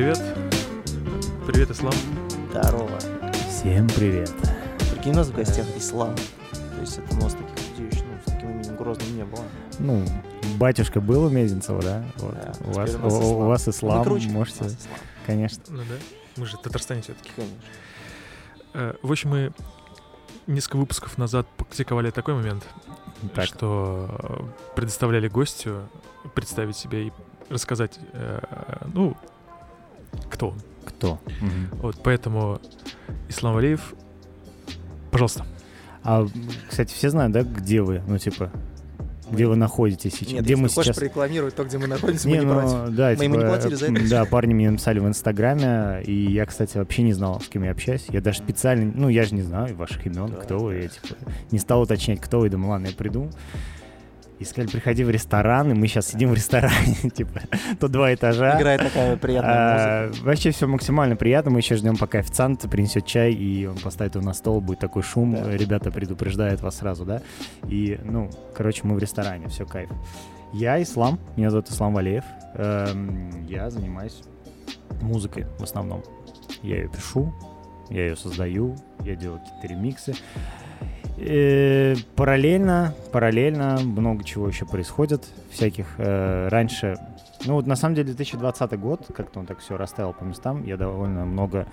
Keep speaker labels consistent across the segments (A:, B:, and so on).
A: привет. Привет, Ислам.
B: Здорово.
C: Всем привет.
B: Прикинь, у нас в гостях Ислам. То есть это у нас таких людей еще, ну, с таким именем грозным не было.
C: Ну, батюшка был у Мезенцева, да? Вот.
B: Да,
C: у, вас,
B: у нас
C: у, у
B: ислам.
C: вас
B: Ну,
C: ислам,
B: круче,
C: можете,
B: ислам.
C: конечно.
A: Ну да, мы же в Татарстане все-таки.
B: Конечно.
A: В общем, мы несколько выпусков назад практиковали такой момент,
C: Так,
A: что э, предоставляли гостю представить себя и рассказать, э, ну, кто он.
C: кто? Мгм.
A: Вот, поэтому Ислам Валеев, пожалуйста.
C: А, кстати, все знают, да, где вы? Ну, типа, где вы находитесь сейчас?
B: Нет,
C: где
B: если
C: мы
B: ты хочешь
C: сейчас?
B: порекламировать то, где мы находимся,
C: Не,
B: мы не
C: ну,
B: против.
C: да,
B: Мы ему не
C: типа,
B: платили за это.
C: Да, парни мне написали в Инстаграме, и я, кстати, вообще не знал, с кем я общаюсь. Я даже специально, ну, я же не знаю ваших имен,
B: Да,
C: кто вы,
B: да.
C: я, типа, не стал уточнять, кто вы, думаю, ладно, я приду. И сказали, приходи в ресторан, и мы сейчас сидим в ресторане, типа, тут два этажа.
B: Играет такая приятная
C: А,
B: музыка.
C: Вообще все максимально приятно. Мы еще ждем, пока официант принесет чай, и он поставит его на стол, будет такой шум. Ребята предупреждают вас сразу, да? И, ну, короче, мы в ресторане, все кайф. Я Ислам, меня зовут Ислам Валеев. Эм, Я занимаюсь музыкой в основном. Я ее пишу, я ее создаю, я делаю какие-то ремиксы. Э, Параллельно, параллельно много чего еще происходит, всяких. э, Раньше, ну вот на самом деле 2020 год, как-то он так все расставил по местам, я довольно много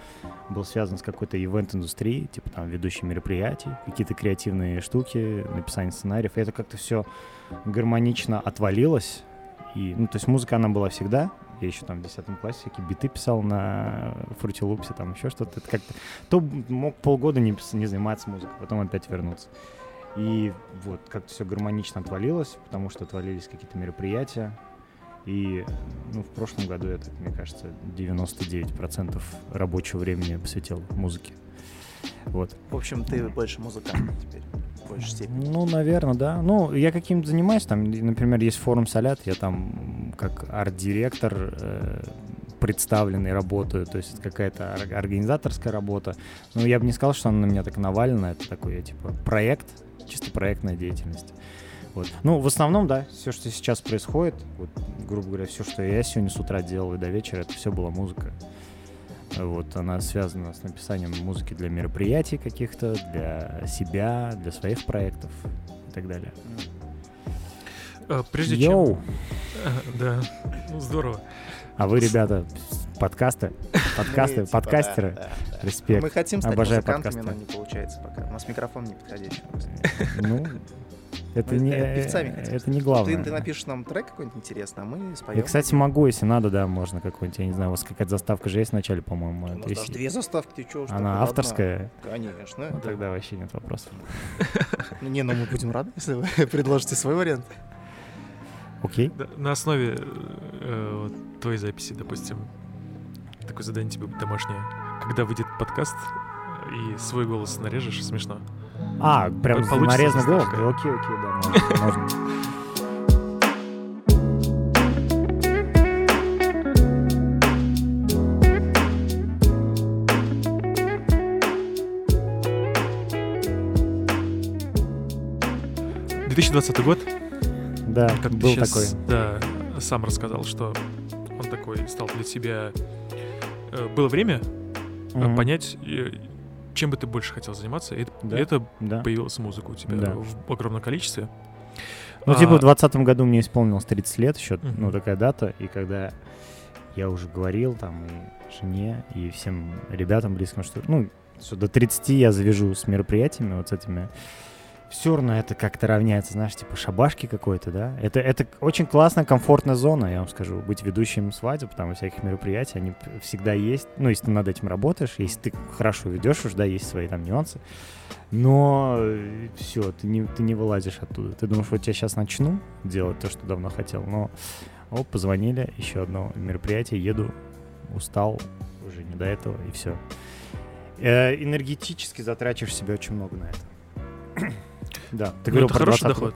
C: был связан с какой-то ивент-индустрией, типа там ведущие мероприятий, какие-то креативные штуки, написание сценариев, и это как-то все гармонично отвалилось. И, ну, то есть музыка, она была всегда. Я еще там в 10 классе всякие биты писал на Loops, там еще что-то. Это как-то... То мог полгода не, не заниматься музыкой, потом опять вернуться. И вот как-то все гармонично отвалилось, потому что отвалились какие-то мероприятия. И ну, в прошлом году я, так, мне кажется, 99% рабочего времени посвятил музыке. Вот.
B: В общем, ты больше музыкант теперь. В большей степени.
C: Ну, наверное, да. Ну, я каким-то занимаюсь. Там, например, есть форум Солят, я там как арт-директор э, представленный работаю. То есть это какая-то ор- организаторская работа. Но я бы не сказал, что она на меня так навалена. Это такой, я, типа, проект, чисто проектная деятельность. Вот. Ну, в основном, да, все, что сейчас происходит, вот, грубо говоря, все, что я сегодня с утра делал и до вечера, это все была музыка. Вот, она связана с написанием музыки для мероприятий каких-то, для себя, для своих проектов и так далее.
A: Э, Прежде
C: Йоу!
A: чем... Э, Да, ну здорово.
C: А вы, ребята, подкасты, подкасты,
B: Мы, типа,
C: подкастеры,
B: да, да, да.
C: респект.
B: Мы хотим стать
C: Обожаю
B: музыкантами, но не получается пока. У нас микрофон не подходящий.
C: Ну, это
B: Мы,
C: не,
B: э, певцами хотим
C: это не
B: Ты,
C: главное.
B: ты напишешь нам трек какой-нибудь интересный, а мы споем.
C: Я, кстати, могу, если надо, да, можно какой-нибудь, я не знаю, у вас какая-то заставка же есть в начале, по-моему.
B: У
C: это
B: нас
C: есть.
B: даже две заставки, ты уж
C: Она
B: такая одна.
C: авторская,
B: Конечно.
C: ну, тогда вообще нет вопросов.
B: Ну, Не, ну мы будем рады, если вы предложите свой вариант.
C: Окей?
A: На основе э, твоей записи, допустим, такое задание тебе домашнее. Когда выйдет подкаст э, и свой голос нарежешь, смешно.
C: А, прям
A: Получится
C: нарезанный голос? Окей, окей, да, можно, можно.
A: — 2020 год,
C: Да,
A: как
C: был
A: ты щас,
C: такой.
A: да, сам рассказал, что он такой стал для тебя... э, Было время
C: Мгм.
A: понять, э, чем бы ты больше хотел заниматься, и это,
C: Да.
A: это
C: Да.
A: появилась музыка у тебя
C: Да.
A: в огромном количестве.
C: Ну,
A: А,
C: типа, в двадцатом году мне исполнилось 30 лет еще,
A: Мгм.
C: ну, такая дата, и когда я уже говорил там и жене, и всем ребятам близким, что, ну, что до 30 я завяжу с мероприятиями, вот с этими, все равно это как-то равняется, знаешь, типа шабашки какой-то, да? Это, это очень классная, комфортная зона, я вам скажу, быть ведущим свадеб, там, всяких мероприятий, они всегда есть, ну, если ты над этим работаешь, если ты хорошо ведешь уж, да, есть свои там нюансы, но все, ты не, ты не вылазишь оттуда. Ты думаешь, вот я сейчас начну делать то, что давно хотел, но оп, позвонили, еще одно мероприятие, еду, устал, уже не до этого, и все. энергетически затрачиваешь себе очень много на это. Да, ты
A: ну,
C: говорил
A: это
C: про
A: хороший
C: 20
A: доход.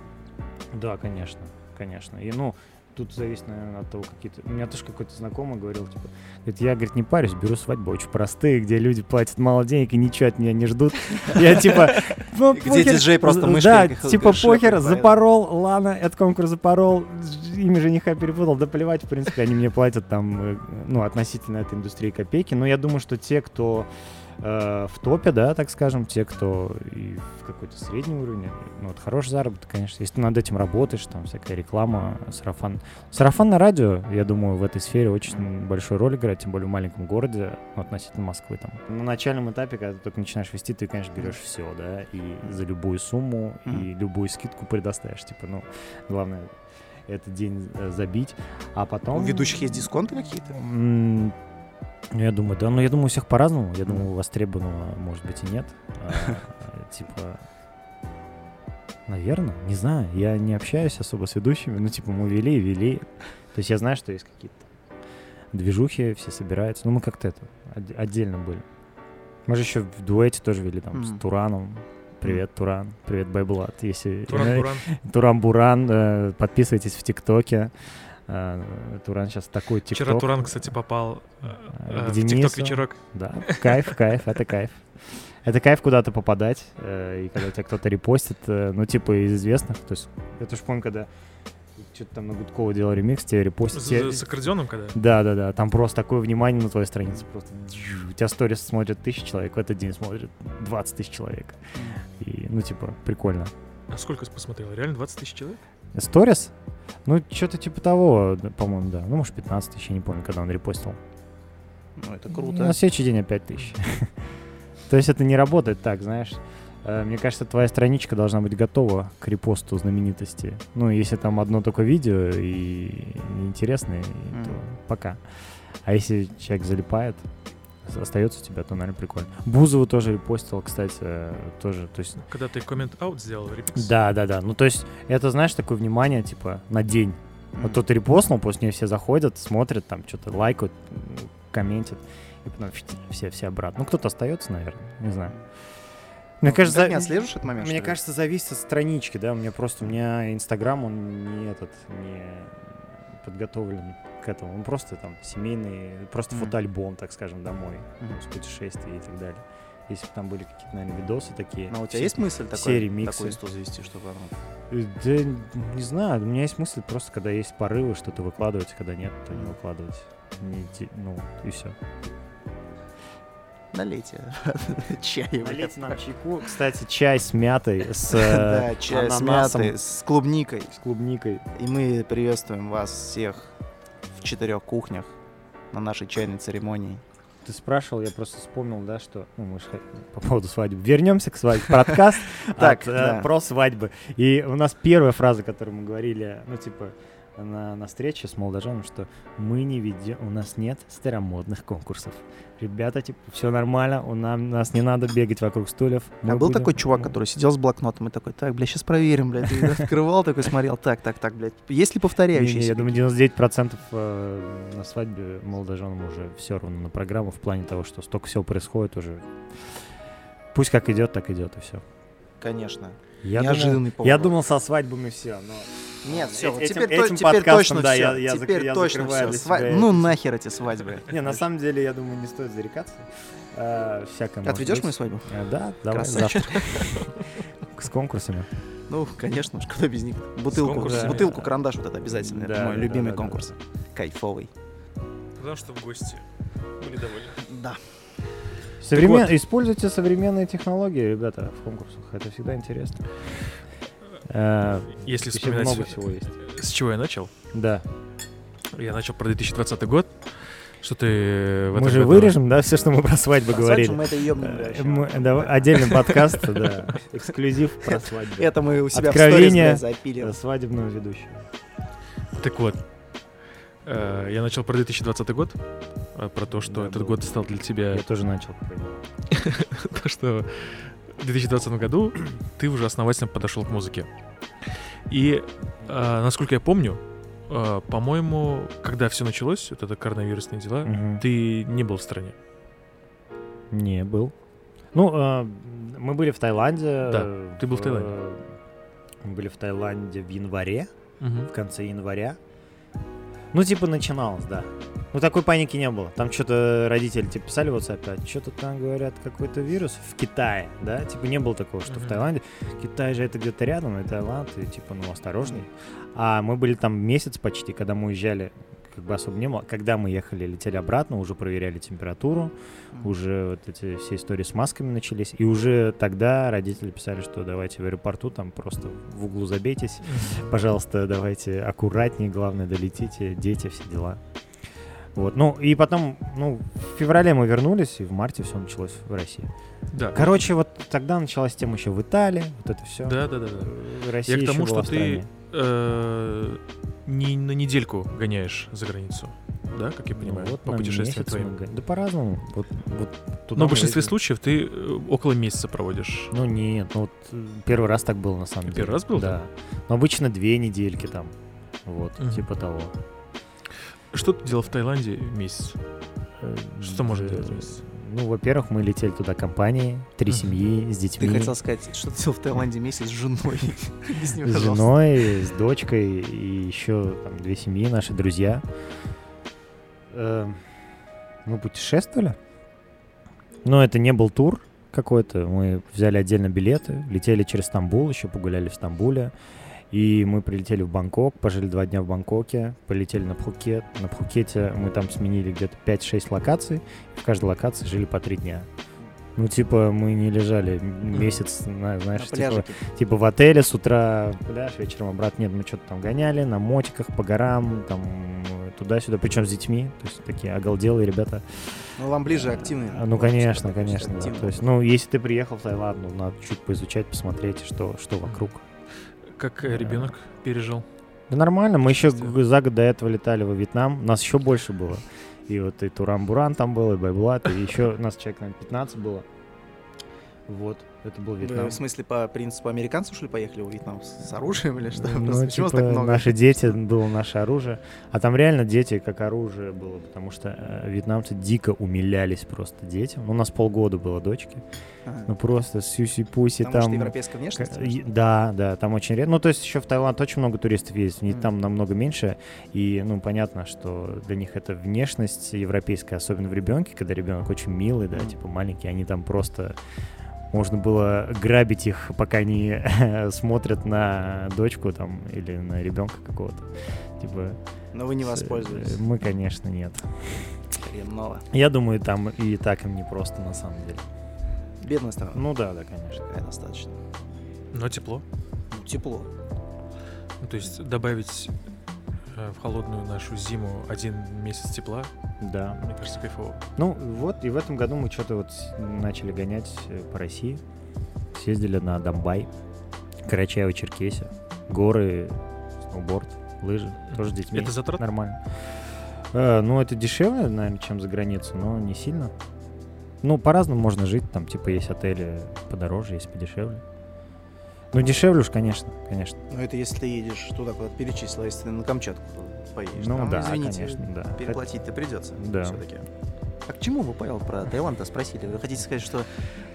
C: Да, конечно, конечно. И, ну, тут зависит, наверное, от того, какие то У меня тоже какой-то знакомый говорил, типа, говорит, я, говорит, не парюсь, беру свадьбы очень простые, где люди платят мало денег и ничего от меня не ждут. Я типа, ну,
B: Где диджей просто
C: Да,
B: мышкой как-
C: типа похер, запорол, ладно, этот конкурс запорол, имя жениха перепутал, да плевать, в принципе, они мне платят там, э, ну, относительно этой индустрии копейки, но я думаю, что те, кто э, в топе, да, так скажем, те, кто и в какой-то средний уровень, ну, вот хороший заработок, конечно, если ты над этим работаешь, там всякая реклама, сарафан. Сарафан на радио, я думаю, в этой сфере очень большую роль играет, тем более в маленьком городе, ну, относительно Москвы там. На начальном этапе, когда ты только начинаешь вести, ты, конечно, берешь все, да, и за любую сумму, и любую скидку предоставишь, типа, ну, главное этот день э, забить, а потом...
B: У ведущих есть дисконты какие-то?
C: Ну, Я думаю, да, но я думаю, у всех по-разному. Я думаю, у востребованного, может быть, и нет. А, Типа, наверное, не знаю. Я не общаюсь особо с ведущими. Ну, типа, мы вели и вели. То есть я знаю, что есть какие-то движухи, все собираются. Ну, мы как-то это, от- отдельно были. Мы же еще в дуэте тоже вели там с Тураном. Привет, Туран. Привет, Байблат. Если...
A: Туран-буран.
C: Туран-буран. э, Подписывайтесь в ТикТоке. Э, Туран сейчас такой ТикТок.
A: Вчера Туран, кстати, попал э,
C: Э,
A: э,
C: к
A: в. ТикТок-вечерок.
C: Да, кайф, кайф, это кайф. Это кайф куда-то попадать, э, и когда тебя кто-то репостит, э, ну, типа, из известных. То есть, я тоже помню, когда что-то там на Гудкова делал ремикс, тебе репостят.
A: С,
C: тебе-
A: с аккордеоном когда?
C: Да, да, да. Там просто такое внимание на твоей странице. Просто у тебя сторис смотрят тысячи человек, в этот день смотрят 20 тысяч человек. И, ну, типа, прикольно.
A: А сколько посмотрел? Реально 20 тысяч человек?
C: Сторис? Ну, что-то типа того, по-моему, да. Ну, может, 15 тысяч, я не помню, когда он репостил.
B: Ну, это
C: На
B: круто.
C: следующий день опять тысяч. То есть это не работает так, знаешь. Э, Мне кажется, твоя страничка должна быть готова к репосту знаменитости. Ну, если там одно только видео и неинтересное, то пока. А если человек залипает, остается у тебя, то, наверное, прикольно. Бузову тоже репостил, кстати, э, тоже. То есть,
A: Когда ты коммент-аут сделал, ремикс?
C: да, да, да. Ну, то есть, это, знаешь, такое внимание, типа, на день.
B: М.
C: Вот кто-то репостнул, после нее все заходят, смотрят, там что-то лайкают, комментят, и потом все, все обратно. Ну, кто-то остается, наверное, не знаю. Мне
B: Ну,
C: кажется,
B: не
C: за-
B: отслеживаешь этот момент?
C: мне
B: что ли?
C: кажется, зависит от странички, да, у меня просто, у меня Инстаграм, он не этот, не подготовлен к этому, он просто там семейный, просто
B: Мгм.
C: фотоальбом, так скажем, домой,
B: Мгм.
C: с путешествий и так далее. Если бы там были какие-то, наверное, видосы такие.
B: Ну, а у тебя
C: все-
B: есть мысль такой,
C: серии, миксы.
B: такой завести, чтобы оно...
C: Э, Да не знаю, у меня есть мысль просто, когда есть порывы, что-то выкладывать, когда нет, то не выкладывать. Не идти, ну, и все.
B: Налейте чай.
C: Налейте нам чайку. Кстати, чай с мятой, с,
B: Да,
C: э,
B: чай с мятой, с клубникой.
C: с клубникой.
B: И мы приветствуем вас всех в четырех кухнях на нашей чайной церемонии.
C: Ты спрашивал, я просто вспомнил, да, что... Ну, мы ж хот- по поводу свадьбы. Вернемся к свадьбе. Подкаст
B: Так,
C: э, про свадьбы. И у нас первая фраза, которую мы говорили, ну, типа, на, на встрече с молодоженом, что мы не ведем, у нас нет старомодных конкурсов. Ребята, типа, все нормально, у нам, нас не надо бегать вокруг стульев.
B: А
C: мы
B: был
C: будем-
B: такой чувак, который сидел с блокнотом и такой, так, бля, сейчас проверим, блядь. И открывал такой, смотрел, так, так, так, блядь. Есть ли повторяющиеся?
C: я думаю, 99% э, на свадьбе молодоженам уже все равно на программу в плане того, что столько всего происходит уже. Пусть как идет, так идет, и все.
B: Конечно.
C: Я думал,
B: Неожиданный повод.
C: я думал со свадьбами все, но
B: Нет, все, вот
C: Этим-
B: теперь, то-
C: этим
B: теперь
C: подкастом,
B: точно
C: да,
B: все.
C: я- я зак-
B: теперь
C: я
B: точно
C: закрываю
B: все.
C: для
B: Сва-
C: себя
B: Ну нахер эти свадьбы.
C: Не, на самом деле, я думаю, не стоит зарекаться. Э, всякое
B: Отведешь мою свадьбу?
C: Э, Да, давай
B: Красавчик.
C: завтра. С конкурсами.
B: Ну, конечно уж, куда без них. Бутылку, бутылку, карандаш вот это обязательно.
C: Да,
B: это мой
C: да,
B: любимый
C: да, да,
B: конкурс. Кайфовый.
A: Потому что в гости были довольны.
B: Да.
C: Современ-
B: вот.
C: Используйте современные технологии, ребята, в конкурсах. Это всегда интересно. Э,
A: Если
C: Еще
A: вспоминать,
C: много всего есть.
A: с чего я начал,
C: Да.
A: я начал про 2020 год, что ты в
C: Мы
A: этом
C: же
A: году-
C: вырежем, да, все, что мы про свадьбы
B: Про
C: говорили.
B: мы это ёбнем, бля,
C: Э, мы- давай- Отдельный подкаст, да. Эксклюзив про свадьбу.
B: Это мы у себя в
C: Откровение.
B: сторис, бля, запилим.
C: Э, Свадебного ведущего.
A: Так вот, э, я начал про 2020 год, про то, что
C: Да,
A: этот
C: был.
A: год стал для тебя,
C: Я тоже начал.
A: то, что в 2020 году ты уже основательно подошел к музыке. И, э, насколько я помню, э, по-моему, когда все началось, вот это коронавирусные дела, ты не был в стране.
C: Не, был. Ну, э, мы были в Таиланде.
A: Да,
C: э,
A: ты был в Таиланде.
C: Мы были в Таиланде в январе, в конце января. Ну, типа, начиналось, да. Ну, такой паники не было. Там что-то родители типа писали в WhatsApp, а что-то там говорят, какой-то вирус в Китае, да? Типа не было такого, что в
A: Мгм.
C: Таиланде. Китай же это где-то рядом, и Таиланд, и типа, ну, осторожней. А мы были там месяц почти, когда мы уезжали, как бы особо не было. Когда мы ехали, летели обратно, уже проверяли температуру,
B: Мгм.
C: уже вот эти все истории с масками начались. И уже тогда родители писали, что давайте в аэропорту там просто в углу забейтесь. Пожалуйста, давайте аккуратнее, главное, долетите, дети, все дела. Вот, ну, и потом, ну, в феврале мы вернулись, и в марте все началось в России.
A: Да.
C: Короче, вот тогда началась тема еще в Италии, вот это все.
A: Да, да, да, да.
C: Россия
A: Я к тому, что ты э, не на недельку гоняешь за границу, да, как я понимаю,
C: Ну, вот
A: по путешествиям твоим.
C: го- Да по-разному. Вот, вот туда
A: Но в большинстве
C: ездили.
A: случаев ты э, около месяца проводишь.
C: Ну нет, ну вот э, первый раз так было на самом деле.
A: Первый раз был,
C: Да. Но обычно две недельки там. Вот,
A: Мгм.
C: типа того.
A: Что ты делал в Таиланде месяц?
C: Э,
A: Что можно
C: э,
A: делать в месяц?
C: Ну, во-первых, мы летели туда компанией, три семьи с детьми.
B: Ты хотел сказать, что ты делал в Таиланде месяц с женой.
C: С женой, с дочкой и еще там две семьи, наши друзья. Э, Мы путешествовали. Но это не был тур какой-то. Мы взяли отдельно билеты, летели через Стамбул, еще погуляли в Стамбуле. И мы прилетели в Бангкок, пожили два дня в Бангкоке, полетели на Пхукет. На Пхукете мы там сменили где-то 5-6 локаций. В каждой локации жили по три дня. Ну, типа, мы не лежали месяц, на- знаешь,
B: На
C: типа. Типа в отеле с утра пляж, вечером обратно. Нет, мы что-то там гоняли на мотиках по горам, там туда-сюда, причем с детьми. То есть такие оголделые ребята.
B: Ну, вам ближе активные.
C: А, Ну, конечно, конечно. да. То есть, ну, если ты приехал в Таиланд, ну, надо чуть поизучать, посмотреть, что, что вокруг.
A: Как ребенок пережил?
C: Да нормально, мы еще за год до этого летали во Вьетнам, нас еще больше было. И вот и Туран-Буран там был, и Байблат, и еще нас человек, наверное, 15 было. Вот, это был Вьетнам.
B: в смысле, по принципу американцев, что ли, поехали в Вьетнам с оружием или что?
C: Ну,
B: Просто
C: типа,
B: так много?
C: наши дети, было наше оружие. А там реально дети как оружие было, потому что э, вьетнамцы дико умилялись просто детям. У нас полгода было дочки.
B: Ага.
C: Ну, просто сюси-пуси
B: Потому
C: там...
B: европейская внешность?
C: К- Да, да, там очень редко. Ну, то есть еще в Таиланд очень много туристов есть, не
B: Мгм.
C: там намного меньше. И, ну, понятно, что для них это внешность европейская, особенно в ребенке, когда ребенок очень милый, да,
B: Мгм.
C: типа маленький, они там просто... Можно было грабить их, пока они смотрят на дочку там или на ребенка какого-то. Типа,
B: Но вы не
C: э, Мы, конечно, нет.
B: Хреново.
C: Я думаю, там и так им не просто на самом деле.
B: Бедная страна.
C: Ну да, да, конечно.
B: Такая достаточно.
A: Но тепло.
B: Ну, тепло.
A: Ну, то есть добавить в холодную нашу зиму один месяц тепла,
C: Да.
A: мне кажется, кайфово.
C: Ну вот, и в этом году мы что-то вот начали гонять э, по России. Съездили на Домбай, Карачаево-Черкесия, горы, сноуборд, лыжи, тоже с детьми.
A: Это затратно?
C: Нормально. Э, ну, это дешевле, наверное, чем за границу, но не сильно. Ну, по-разному можно жить, там, типа, есть отели подороже, есть подешевле. Ну, дешевле уж, конечно, конечно.
B: Но это если ты едешь туда, куда перечислил, если ты на Камчатку поедешь.
C: Ну
B: там,
C: да,
B: извините,
C: конечно, да.
B: переплатить-то придется
C: Да.
B: все-таки. А к чему вы, Павел, про Таиланд спросили? Вы хотите сказать, что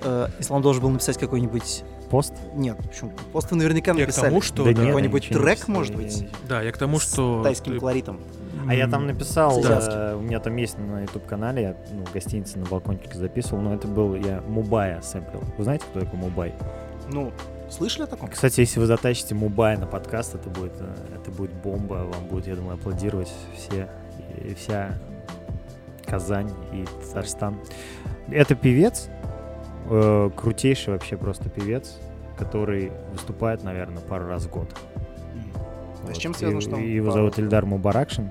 B: э, Ислам должен был написать какой-нибудь...
C: Пост?
B: Нет, почему? Просто наверняка
A: Я к
B: написали.
A: тому, что...
C: Да
B: Какой-нибудь трек, может быть?
A: Да, я к тому, что...
B: С тайским
A: ты-
B: колоритом.
C: А я там написал, э, у меня там есть на YouTube-канале, я ну, в гостинице на балкончике записывал, но это был, я Мубая сэмплил. Вы знаете, кто такой Мубай?
B: Ну, слышали о таком?
C: Кстати, если вы затащите Мубая на подкаст, это будет, э, это будет бомба, вам будет, я думаю, аплодировать все, и вся Казань и Татарстан. Это певец, э, крутейший вообще просто певец, который выступает, наверное, пару раз в год.
B: А с
C: Вот.
B: чем связано, что он
C: Его
B: пару
C: зовут? Ильдар Мубаракшин.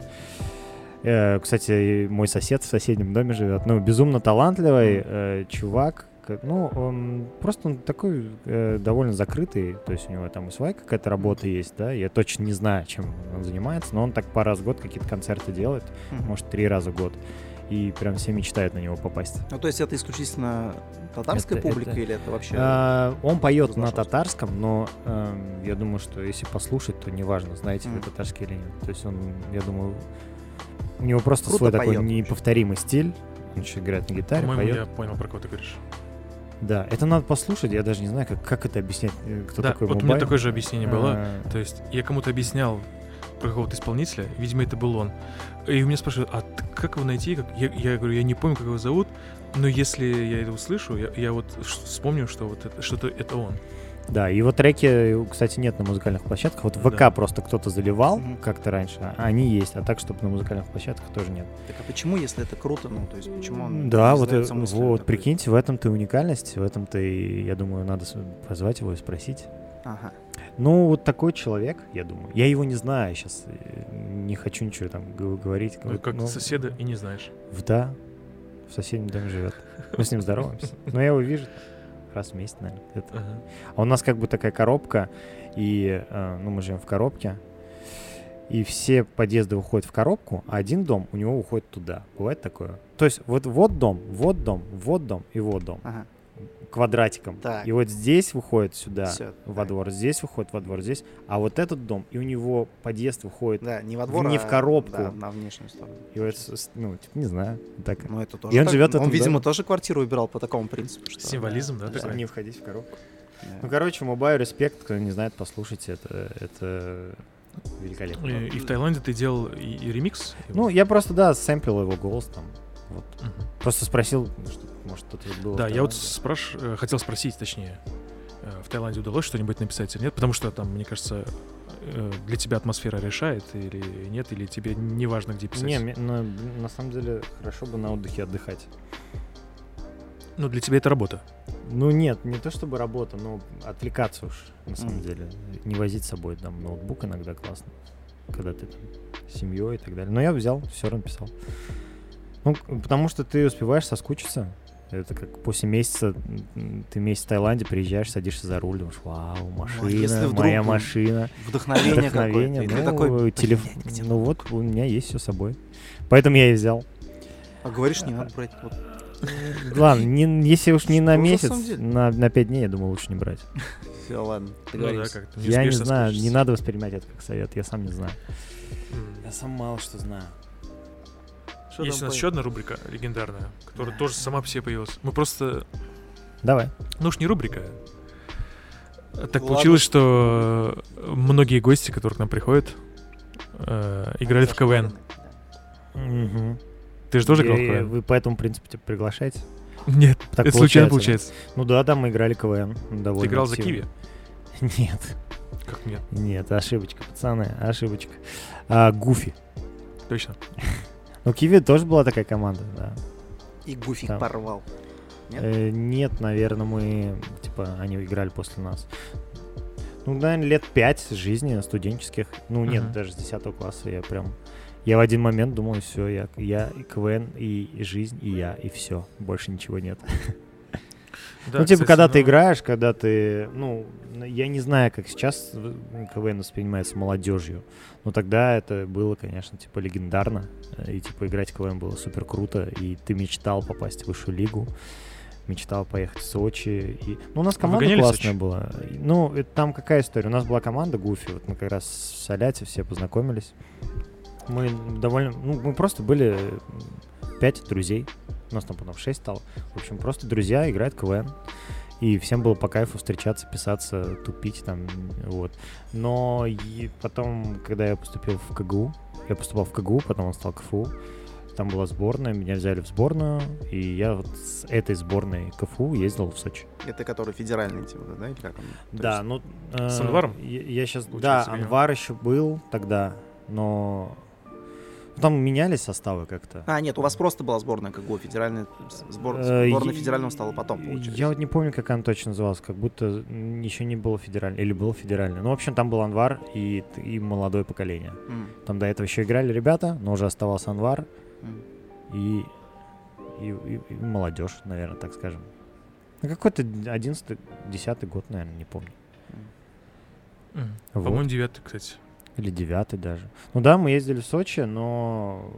C: Э, Кстати, мой сосед в соседнем доме живет. Ну, безумно талантливый э, чувак. Как- Ну, он просто он такой э, довольно закрытый. То есть у него там и своя какая-то работа есть, да. Я точно не знаю, чем он занимается, но он так пару раз в год какие-то концерты делает.
B: Мгм.
C: Может, три раза в год. И прям все мечтают на него попасть.
B: Ну, то есть это исключительно татарская
C: Это-
B: публика
C: это-
B: или это вообще...
C: А, он поет на татарском, но эм, я думаю, что если послушать, то неважно, знаете вы
B: Мгм.
C: татарский или нет. То есть он, я думаю, у него просто
B: Круто
C: свой такой
B: поет.
C: неповторимый стиль. Он еще играет на гитаре,
A: По-моему,
C: поет.
A: я понял, про кого ты говоришь.
C: Да, это надо послушать. Я даже не знаю, как, как это объяснять, э, кто
A: да,
C: такой
A: вот у меня такое же объяснение было.
C: А,
A: То есть я кому-то объяснял про какого-то исполнителя, видимо, это был он. И у меня спрашивают, а как его найти? Как... Я, я говорю, я не помню, как его зовут, но если я это услышу, я, я вот вспомню, что вот это, что-то это он.
C: Да, его треки, кстати, нет на музыкальных площадках. Вот в ВК
A: Да.
C: просто кто-то заливал
B: Мгм.
C: как-то раньше, а они есть, а так, чтобы на музыкальных площадках тоже нет.
B: Так а почему, если это круто, ну, то есть почему он
C: Да,
B: не
C: вот, э, вот
B: такой?
C: прикиньте, в этом-то и уникальность, в этом-то и, я думаю, надо позвать его и спросить.
B: Ага.
C: Ну, вот такой человек, я думаю. Я его не знаю сейчас, не хочу ничего там говорить.
A: Ну,
C: Вот,
A: как
C: ну,
A: соседа и не знаешь.
C: в- Да, в соседнем доме живет. Мы с ним здороваемся. Но я его вижу раз в месяц, наверное. где-то.
A: Ага.
C: А у нас как бы такая коробка, и, э, ну, мы живем в коробке, и все подъезды уходят в коробку, а один дом у него уходит туда. Бывает такое? То есть вот вот дом, вот дом, вот дом и вот дом.
B: Ага.
C: Квадратиком.
B: Так.
C: И вот здесь выходит сюда
B: Всё,
C: во
B: так.
C: двор, здесь выходит во двор, здесь. А вот этот дом, и у него подъезд выходит.
B: Да, не во двор,
C: не в
B: а,
C: коробку.
B: да, на внешнюю сторону.
C: И вот, ну, типа, не знаю, так.
B: Ну, это тоже
C: он
B: так.
C: живет в
B: Он,
C: этом
B: видимо,
C: доме.
B: тоже квартиру убирал по такому принципу. Что...
A: Символизм, да,
B: Да.
A: такой?
C: Не входить в коробку.
B: Да.
C: Ну, короче, Мобаю респект, кто не знает, послушайте, это, это великолепно.
A: И, и в Таиланде ты делал и, и ремикс?
C: Ну, я просто, да, сэмпил его голос там. Вот.
A: Мгм.
C: Просто спросил, что, может, кто-то был.
A: Да, я вот спраш... э, хотел спросить, точнее, э, в Таиланде удалось что-нибудь написать или нет? Потому что там, мне кажется, э, для тебя атмосфера решает или нет, или тебе не важно, где писать?
C: Не, на, на самом деле, хорошо бы на отдыхе отдыхать.
A: Ну, для тебя это работа.
C: Ну нет, не то чтобы работа, но отвлекаться уж, на самом
B: Мгм.
C: деле. Не возить с собой там ноутбук иногда классно, когда ты там с семьей и так далее. Но я взял, все равно писал. Ну, потому что ты успеваешь соскучиться. Это как после месяца, ты месяц в Таиланде приезжаешь, садишься за руль, думаешь, вау, машина,
B: если вдруг
C: моя машина.
B: Вдохновение,
C: Вдохновение,
B: какое-то.
C: Ну,
B: такой, «Блядь,
C: телеф-
B: где
C: ну вот, у меня есть все с собой. Поэтому я и взял.
B: А говоришь, не надо брать. Вот.
C: Ладно, не- если уж не на месяц, на, на пять дней, я думаю, лучше не брать.
B: Все, ладно,
A: Ну да, как-то.
C: я не знаю, не надо воспринимать это как совет, я сам не знаю. Я сам мало что знаю.
B: Что
A: Есть у нас
B: по-
A: еще одна рубрика легендарная, которая тоже сама по себе появилась. Мы просто...
C: Давай.
A: Ну уж не рубрика. Так
B: Ладно.
A: получилось, что многие гости, которые к нам приходят, э, играли в КВН.
C: Мгм.
A: Ты же тоже играл в КВН?
C: Вы по этому принципу типа, приглашаете?
A: Нет,
C: Так
A: это случайно
C: получается,
A: получается.
C: Ну да, да, мы играли КВН. довольно
A: Ты играл за
C: активно.
A: Киви?
C: Нет,
A: Как нет?
C: нет, ошибочка, пацаны, ошибочка. А, Гуфи.
A: Точно.
C: Ну, Киви тоже была такая команда, да.
B: И Гуфик
C: Там.
B: порвал. Нет?
C: Э, нет, наверное, мы, типа, они играли после нас. Ну, наверное, лет пять жизни студенческих. Ну, нет,
A: Мгм.
C: даже с 10 класса я прям... Я в один момент думал, все, я, я и КВН, и, и жизнь, и я, и все. Больше ничего нет.
A: Да,
C: ну, типа,
A: кстати,
C: когда ты
A: ну,
C: играешь, когда ты... Ну, я не знаю, как сейчас в- КВН воспринимается молодежью. Но тогда это было, конечно, типа, легендарно. И, типа, играть в КВН было супер круто. И ты мечтал попасть в высшую лигу. Мечтал поехать в Сочи. И... Ну, у нас команда
A: гоняли в
C: классная
A: Сочи?
C: была. Ну, это там какая история? У нас была команда Гуфи. Вот мы как раз с Аляти все познакомились. Мы довольно... Ну, мы просто были пять друзей. У нас там потом шесть стало. В общем, просто друзья играют в КВН. И всем было по кайфу встречаться, писаться, тупить там, вот. Но и потом, когда я поступил в КГУ, я поступал в КГУ, потом он стал КФУ, там была сборная, меня взяли в сборную, и я вот с этой сборной КФУ ездил в Сочи.
B: Это который федеральный, типа, да? Или как он? То
C: да,
B: есть-
C: ну...
A: С
C: э,
A: Анваром?
C: Я, сейчас... Да. Анвар еще был тогда, но... Там менялись составы как-то.
B: А, нет, у вас просто была сборная КГУ, федеральная сбор...
C: Э,
B: сборная федерального стала потом, получается.
C: Я вот не помню, как она точно называлась, как будто еще не было федеральной, или было федеральной. Ну, в общем, там был Анвар и, и молодое поколение.
B: М,
C: Там до этого еще играли ребята, но уже оставался Анвар
B: м.
C: и, и, и- и молодежь, наверное, так скажем. Ну, какой-то 11-10 год, наверное, не помню.
A: М.
C: Вот.
A: По-моему, девятый, кстати.
C: Или девятый даже. Ну да, мы ездили в Сочи, но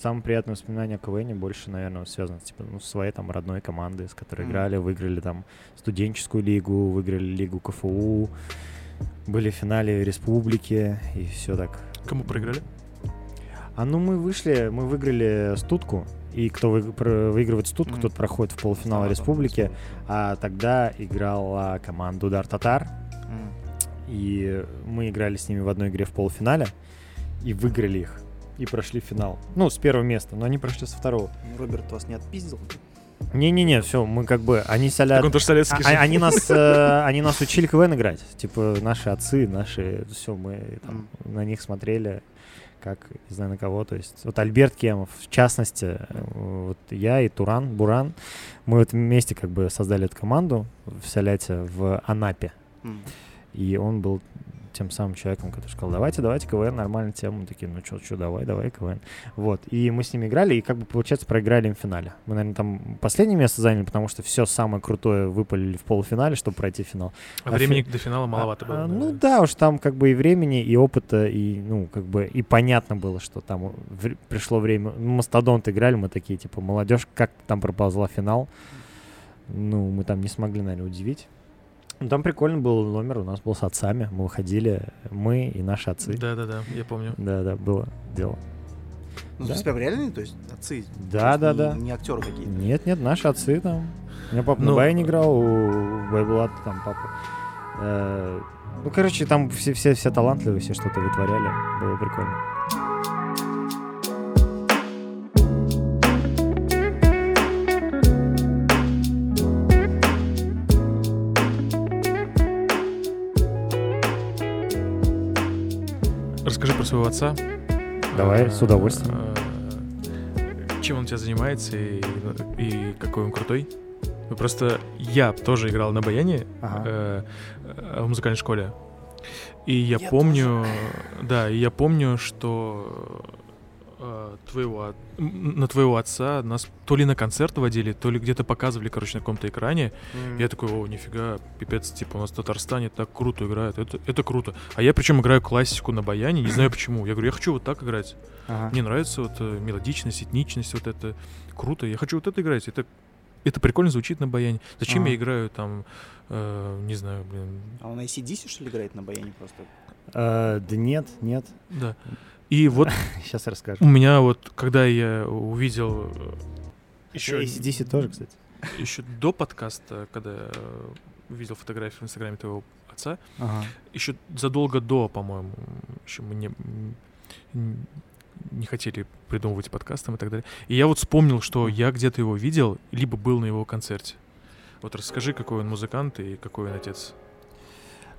C: самое приятное воспоминание о КВН больше, наверное, связано типа, ну, с своей там родной командой, с которой
B: Мгм.
C: играли, выиграли там студенческую лигу, выиграли лигу КФУ, были в финале республики и все так.
A: Кому проиграли?
C: А ну мы вышли, мы выиграли стутку, и кто вы- про- выигрывает стутку,
B: Мгм.
C: тот проходит в полуфинал
B: Ага,
C: республики, а тогда играла команда Удар Татар. И мы играли с ними в одной игре в полуфинале. и выиграли их. И прошли финал. Ну, с первого места, но они прошли со второго.
B: Ну, Роберт вас не отпиздил?
C: Не-не-не, все, мы как бы, они солят...
A: Так он тоже советский
C: А- а- Они нас, э, они нас учили КВН играть. Типа наши отцы, наши, все, мы там на них смотрели, как, не знаю, на кого. То есть вот Альберт Кемов, в частности, вот я и Туран, Буран, мы вот вместе как бы создали эту команду в Соляте, в Анапе.
B: М.
C: И он был тем самым человеком, который сказал, давайте, давайте КВН, нормальная тема. Мы такие, ну что, что, давай, давай КВН. Вот, и мы с ними играли, и как бы, получается, проиграли им в финале. Мы, наверное, там последнее место заняли, потому что все самое крутое выпалили в полуфинале, чтобы пройти финал.
A: А времени до финала маловато
C: А,
A: было.
C: а, Ну да, уж там как бы и времени, и опыта, и, ну, как бы, и понятно было, что там вр- пришло время. Ну, Мастодонт играли, мы такие, типа, молодежь, как там проползла финал. Ну, мы там не смогли, наверное, удивить. Ну, там прикольно был номер, у нас был с отцами. Мы выходили, мы и наши отцы.
A: Да-да-да, я помню.
C: Да, да, было дело.
B: Ну,
C: Да.
B: то есть прям реальные, то есть отцы?
C: Да, да,
B: не-
C: да.
B: Не актеры какие-то?
C: Нет, нет, наши отцы там. У меня папа
A: Ну,
C: на баяне играл, у Байблата там папа. Э, Ну, короче, там все, все, все талантливые, все что-то вытворяли. Было прикольно.
A: Расскажи про своего отца.
C: Давай,
A: Э,
C: с удовольствием.
A: э, Чем он у тебя занимается и, и какой он крутой? Ну, Просто я тоже играл на баяне
C: Ага.
A: э, э, в музыкальной школе. И я,
B: Я
A: помню, да, и я помню, что э, твоего, на твоего отца нас то ли на концерт водили, то ли где-то показывали, короче, на каком-то экране.
B: М.
A: Я такой, о, нифига, пипец, типа у нас в Татарстане так круто играют, это, это круто. А я причем играю классику на баяне, не знаю почему. Я говорю, я хочу вот так играть.
C: Ага.
A: Мне нравится вот э, мелодичность, этничность, вот это круто. Я хочу вот это играть. Это, это прикольно звучит на баяне. Зачем
C: Ага.
A: я играю там, э, не знаю, блин,
B: А он ACDC, что ли, играет на баяне просто?
C: Э, да нет, нет.
A: да. И вот
C: Сейчас расскажу.
A: у меня вот, когда я увидел еще,
C: ACDC тоже, кстати.
A: еще до подкаста, когда увидел фотографию в инстаграме твоего отца,
C: Ага.
A: еще задолго до, по-моему, еще мы не, не хотели придумывать подкастом и так далее. И я вот вспомнил, что я где-то его видел, либо был на его концерте. Вот расскажи, какой он музыкант и какой он отец.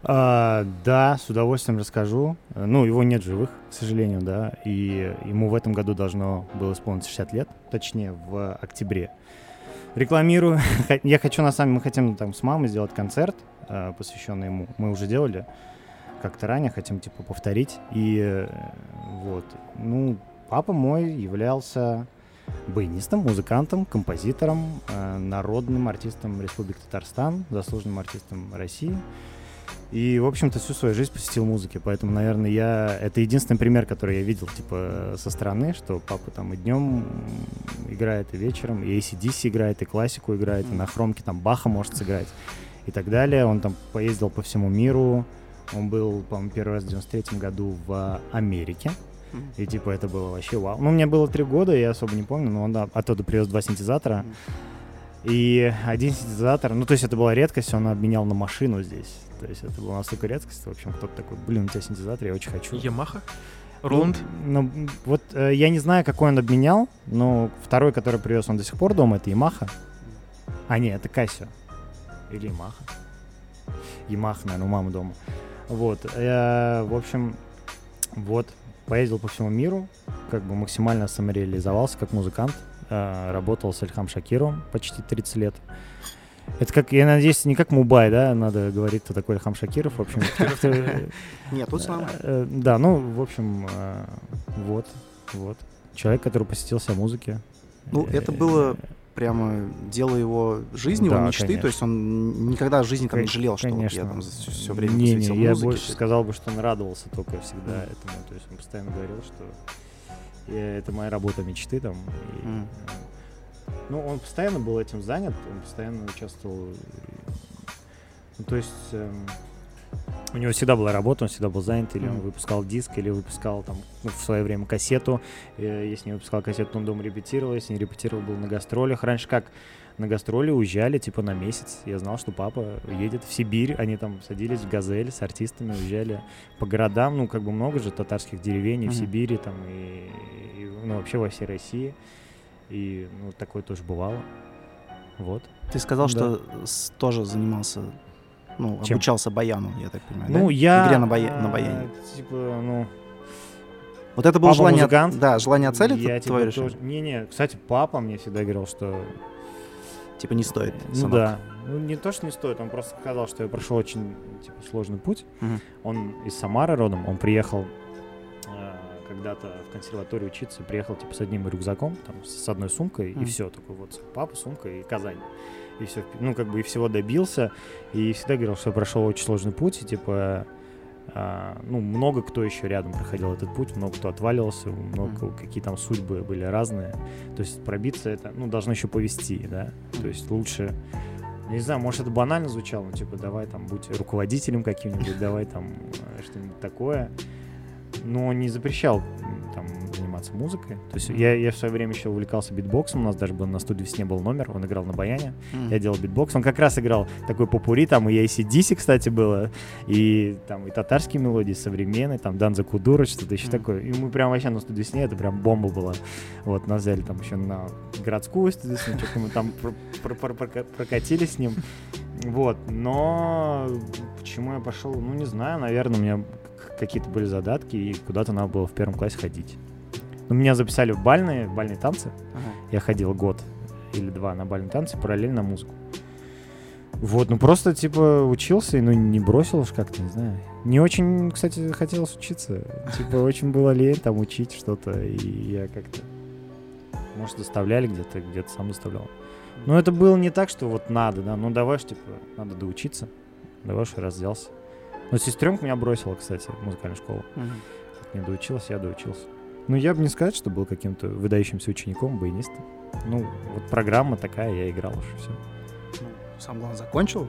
C: А, да, с удовольствием расскажу. Ну, его нет живых, к сожалению, да. И ему в этом году должно было исполниться 60 лет, точнее, в октябре. Рекламирую. Я хочу, на самом деле, мы хотим там с мамой сделать концерт, э, посвященный ему. Мы уже делали как-то ранее, хотим, типа, повторить. И э, вот. Ну, папа мой являлся баянистом, музыкантом, композитором, э, народным артистом Республики Татарстан, заслуженным артистом России. И, в общем-то, всю свою жизнь посвятил музыке. Поэтому, наверное, я... Это единственный пример, который я видел, типа, со стороны, что папа там и днем играет, и вечером, и ACDC играет, и классику играет, и на хромке там Баха может сыграть, и так далее. Он там поездил по всему миру. Он был, по-моему, первый раз в 93 году в Америке. И, типа, это было вообще вау. Ну, мне было три года, я особо не помню, но он да, оттуда привез два синтезатора. И один синтезатор, ну, то есть это была редкость, он обменял на машину здесь. То есть это была настолько редкость. В общем, кто-то такой, блин, у тебя синтезатор, я очень хочу.
A: Ямаха? Роланд?
C: Ну, ну, вот э, я не знаю, какой он обменял, но второй, который привез он до сих пор дома, это Ямаха. А, нет, это Кассио. Или Ямаха. Ямаха, наверное, у мамы дома. Вот. э, в общем, вот. Поездил по всему миру, как бы максимально самореализовался как музыкант. э, работал с Ильхам Шакировым почти 30 лет. Это как, я надеюсь, не как Мубай, да, надо говорить, кто такой Ильхам Шакиров. В общем,
B: Нет, тут нормально.
C: Э, Да, ну, в общем, э, вот, вот. Человек, который посетил себя музыке.
B: Ну, это
C: Э,
B: было прямо дело его жизни, его мечты.
C: конечно.
B: То есть он никогда в жизни там не жалел, что вот я там все время
C: не,
B: посвятил
C: не, я
B: музыке.
C: больше сказал бы, что он радовался только всегда этому. То есть он постоянно говорил, что я- это моя работа мечты там. и. Ну, он постоянно был этим занят, он постоянно участвовал. Ну, то есть, эм, У него всегда была работа, он всегда был занят, или он
B: Мгм.
C: выпускал диск, или выпускал там ну, в свое время кассету. Э, Если не выпускал кассету, он дома репетировал, если не репетировал, был на гастролях. Раньше как на гастроли уезжали типа на месяц. Я знал, что папа едет в Сибирь. Они там садились в «Газель» с артистами, уезжали по городам. Ну, как бы много же татарских деревень и в. Сибири там, и, и, ну, вообще во всей России. И ну, такое тоже бывало. Вот.
B: Ты сказал,
C: Да.
B: что тоже занимался, ну,
C: Чем?
B: обучался баяну, я так понимаю,
C: Ну,
B: да?
C: я...
B: Игре на бая- на
C: а,
B: баяне.
C: Типа, ну...
B: Вот это было
C: Папа
B: желание,
C: музыкант.
B: да, желание отцели
C: я,
B: твое
C: типа,
B: решение?
C: тоже- Не-не, кстати, папа мне всегда говорил, что...
B: Типа не стоит,
C: Ну
B: сынок.
C: да. Ну не то, что не стоит, он просто сказал, что я прошел очень типа, сложный путь.
B: Мгм.
C: Он из Самары родом, он приехал э, когда-то в консерваторию учиться, приехал типа с одним рюкзаком, там, с одной сумкой, и
B: Мгм.
C: все, такой вот папа, сумка и Казань. И все, ну как бы и всего добился, и всегда говорил, что я прошел очень сложный путь, и типа а, ну, много кто еще рядом проходил этот путь, много кто отваливался, много какие там судьбы были разные. То есть пробиться это, ну, должно еще повезти, да. То есть лучше, не знаю, может это банально звучало, ну, типа, давай там будь руководителем каким-нибудь, давай там э, что-нибудь такое. Но не запрещал там заниматься музыкой. То есть я, я в свое время еще увлекался битбоксом, у нас даже был на «Студвесне» был номер, он играл на баяне.
B: М.
C: Я делал битбокс. Он как раз играл такой попурри, там и AC/DC, кстати, было, и там и татарские мелодии современные, там Данза Кудура, что-то еще
B: Мгм.
C: такое. И мы прям вообще на студии «Весне», это прям бомба была. Вот, нас взяли там еще на городскую студию «Весне», что-то мы там про- про- про- прока- прокатились с ним. Вот, но почему я пошел, ну не знаю, наверное, у меня какие-то были задатки, и куда-то надо было в первом классе ходить. Ну, меня записали в бальные, бальные танцы.
B: Ага.
C: Я ходил год или два на бальные танцы, параллельно музыку. Вот, ну просто, типа, учился, и ну не бросил уж как-то, не знаю. Не очень, кстати, хотелось учиться. Типа, очень было лень там учить что-то, и я как-то... Может, заставляли где-то, где-то сам заставлял. Но это было не так, что вот надо, да, ну давай ж, типа, надо доучиться. Давай ж раз взялся. Но сестренка меня бросила, кстати, в музыкальную школу.
B: Мгм.
C: Не доучился, я доучился. Ну, я бы не сказать, что был каким-то выдающимся учеником, баянистом. Ну, вот программа такая, я играл уже все.
B: Ну, Сам главное закончил.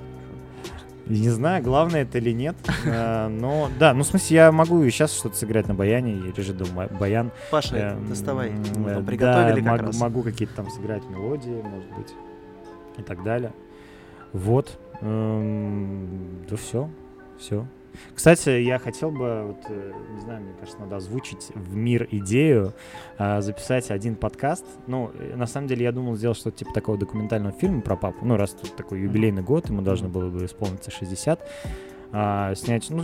C: Не знаю, главное это или нет, э, но да, ну в смысле я могу и сейчас что-то сыграть на баяне, и режет дома баян.
B: Паша,
C: Эм,
B: доставай. Мы
C: э,
B: там приготовили как раз.
C: могу какие-то там сыграть мелодии, может быть, и так далее. Вот. эм, Да все, все. Кстати, я хотел бы, вот, э, не знаю, мне кажется, надо озвучить в мир идею, а, записать один подкаст. Ну, э, на самом деле, я думал сделать что-то типа такого документального фильма про папу. Ну, раз тут такой юбилейный год, ему должно было бы исполниться 60. а, снять, ну,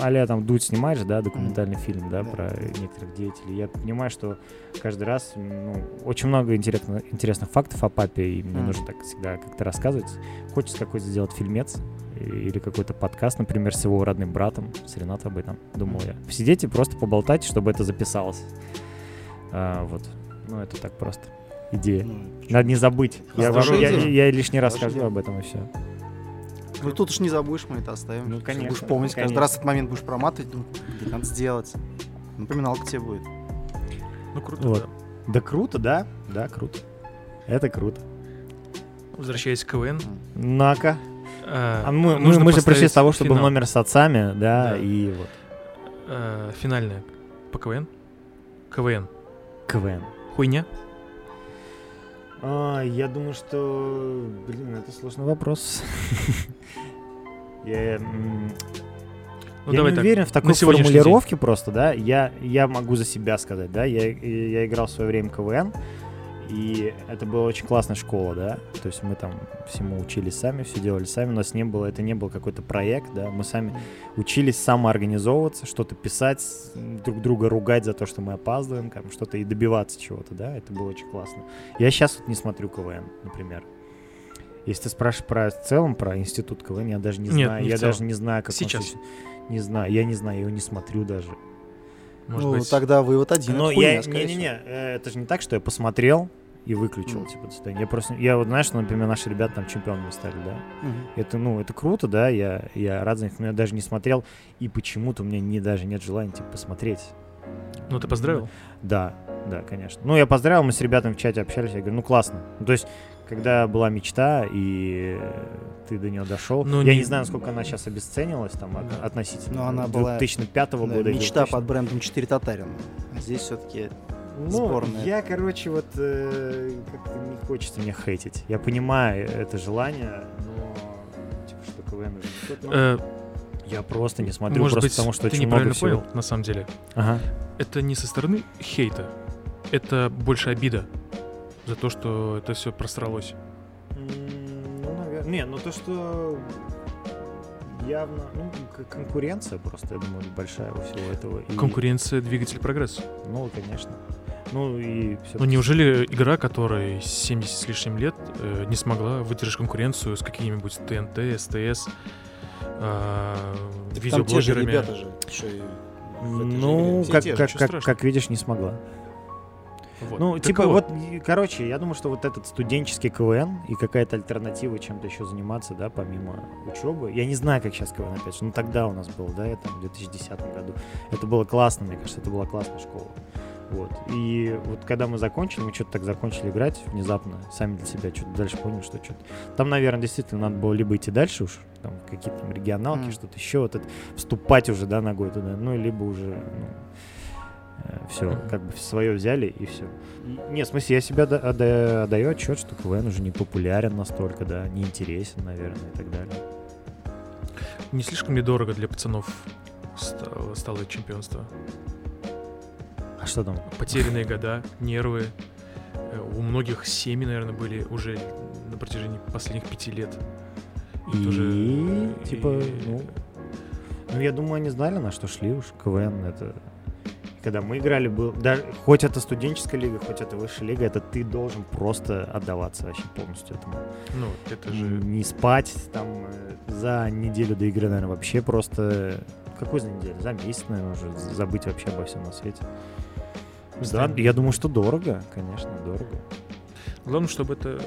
C: а там Дудь снимает же, да, документальный фильм, да,
B: Да.
C: про некоторых деятелей. Я понимаю, что каждый раз, ну, очень много интересно- интересных фактов о папе, и мне
B: Мгм.
C: нужно так всегда как-то рассказывать. Хочется какой-то сделать фильмец или какой-то подкаст, например, с его родным братом, с Ренатом об этом, думал я. Посидеть и просто поболтать, чтобы это записалось. А, вот. Ну, это так просто. Идея.
B: Ну,
C: Надо не забыть. Я, вам- я- я лишний раз
B: Хорошая
C: скажу
B: идея.
C: об этом и все.
B: Ну тут уж не забудешь, мы это оставим.
C: Ну, конечно,
B: Будешь помнить, каждый
C: конечно.
B: раз этот момент будешь проматывать, блин, надо сделать. Напоминалка тебе будет.
A: Ну, круто,
C: Вот.
A: да.
C: Да круто, да? Да, круто. Это круто.
A: Возвращаясь к КВН.
C: На-ка.
A: Э,
C: А мы, мы,
A: нужно
C: мы же пришли с того, что был
A: финал.
C: номер с отцами, да,
A: Да.
C: и вот
A: Э, Финальная по КВН. КВН.
C: КВН.
A: Хуйня?
C: А, я думаю, что, блин, это сложный вопрос. Я,
A: Ну,
C: я
A: давай
C: не
A: так,
C: уверен в такой формулировке просто, да. Я, я могу за себя сказать, да. Я, я играл в свое время КВН, и это была очень классная школа, да. То есть мы там всему учились сами, все делали сами. У нас не было, это не был какой-то проект, да. Мы сами учились самоорганизовываться, что-то писать, друг друга ругать за то, что мы опаздываем, как, что-то и добиваться чего-то, да. Это было очень классно. Я сейчас вот не смотрю КВН, например. Если ты спрашиваешь про в целом про институт КВН, я даже не
A: Нет,
C: знаю.
A: не
C: я даже не знаю, как он
A: Сейчас.
C: существует. Не знаю, я не знаю, я его не смотрю даже.
A: Может
B: ну,
A: быть.
B: тогда вывод один.
C: Но
B: хуйня,
C: я не-не-не, э, это же не так, что я посмотрел и выключил,
B: Мгм.
C: типа, свидания. Я просто, я вот знаешь, например, наши ребята там чемпионами стали, да.
B: Мгм.
C: Это, ну, это круто, да, я, я рад за них, но я даже не смотрел, и почему-то у меня не, даже нет желания, типа, посмотреть.
A: Ну, ты поздравил?
C: Да. да, конечно. Ну, я поздравил, мы с ребятами в чате общались, я говорю, ну, классно. Ну, то есть, когда была мечта, и ты до нее дошел,
A: Ну,
C: я
A: не-
C: не знаю, насколько она сейчас обесценилась там от-
A: Да.
C: относительно
B: Ну, она была,
C: 2005
B: Да,
C: года.
B: мечта
C: 2000.
B: под брендом 4 Татарина. А здесь все-таки
C: Ну,
B: сборная.
C: я, короче, вот э, как-то не хочется мне хейтить. Я понимаю это желание, но типа, что КВН уже не тот, но
A: Э,
C: я просто не смотрю,
A: Может
C: просто
A: быть,
C: потому что
A: ты
C: очень много
A: неправильно
C: всего.
A: понял, на самом деле.
C: Ага.
A: Это не со стороны хейта, это больше обида за то, что это все просралось.
C: Ну, наверное. Не, ну то, что явно, ну, конкуренция просто, я думаю, большая у всего этого. И-
A: Конкуренция — двигатель прогресса.
C: Ну, конечно. Ну и все.
A: Но неужели игра, которой 70 с лишним лет, э, не смогла выдержать конкуренцию с какими-нибудь ТНТ, СТС, э,
B: Так там те же
A: видеоблогерами?
B: ребята же еще и в этой же
C: Ну, как, как, как, как видишь, не смогла.
A: Вот.
C: Ну,
A: Так
C: типа, вот, и, короче, я думаю, что вот этот студенческий КВН и какая-то альтернатива чем-то еще заниматься, да, помимо учебы. Я не знаю, как сейчас КВН, опять же, ну тогда у нас был, да, это в 2010 году. Это было классно, мне кажется, это была классная школа. Вот. И вот когда мы закончили, мы что-то так закончили играть внезапно, сами для себя что-то дальше поняли, что что-то. Там, наверное, действительно надо было либо идти дальше уж, там какие-то там регионалки,
B: Мгм.
C: что-то еще, вот это, вступать уже, да, ногой туда, ну, либо уже, все,
A: Мгм.
C: как бы свое взяли и все. Не, в смысле, я себя да- отда- отдаю отчет, что КВН уже не популярен настолько, да, не интересен, наверное, и так далее.
A: Не слишком ли дорого для пацанов стало, чемпионство?
C: А что там?
A: Потерянные года, нервы. Э, У многих семьи, наверное, были уже на протяжении последних пяти лет.
C: И,
A: тоже,
C: типа,
A: и-
C: ну, ну, я думаю, они знали, на что шли уж. КВН это... Когда мы играли, был... Даже, хоть это студенческая лига, хоть это высшая лига, это ты должен просто отдаваться вообще полностью этому.
A: Ну, это же...
C: Не спать там э, за неделю до игры, наверное, вообще просто... Какой за неделю? За месяц, наверное, уже забыть вообще обо всем на свете. Да, я думаю, что дорого, конечно, дорого.
A: Главное, чтобы это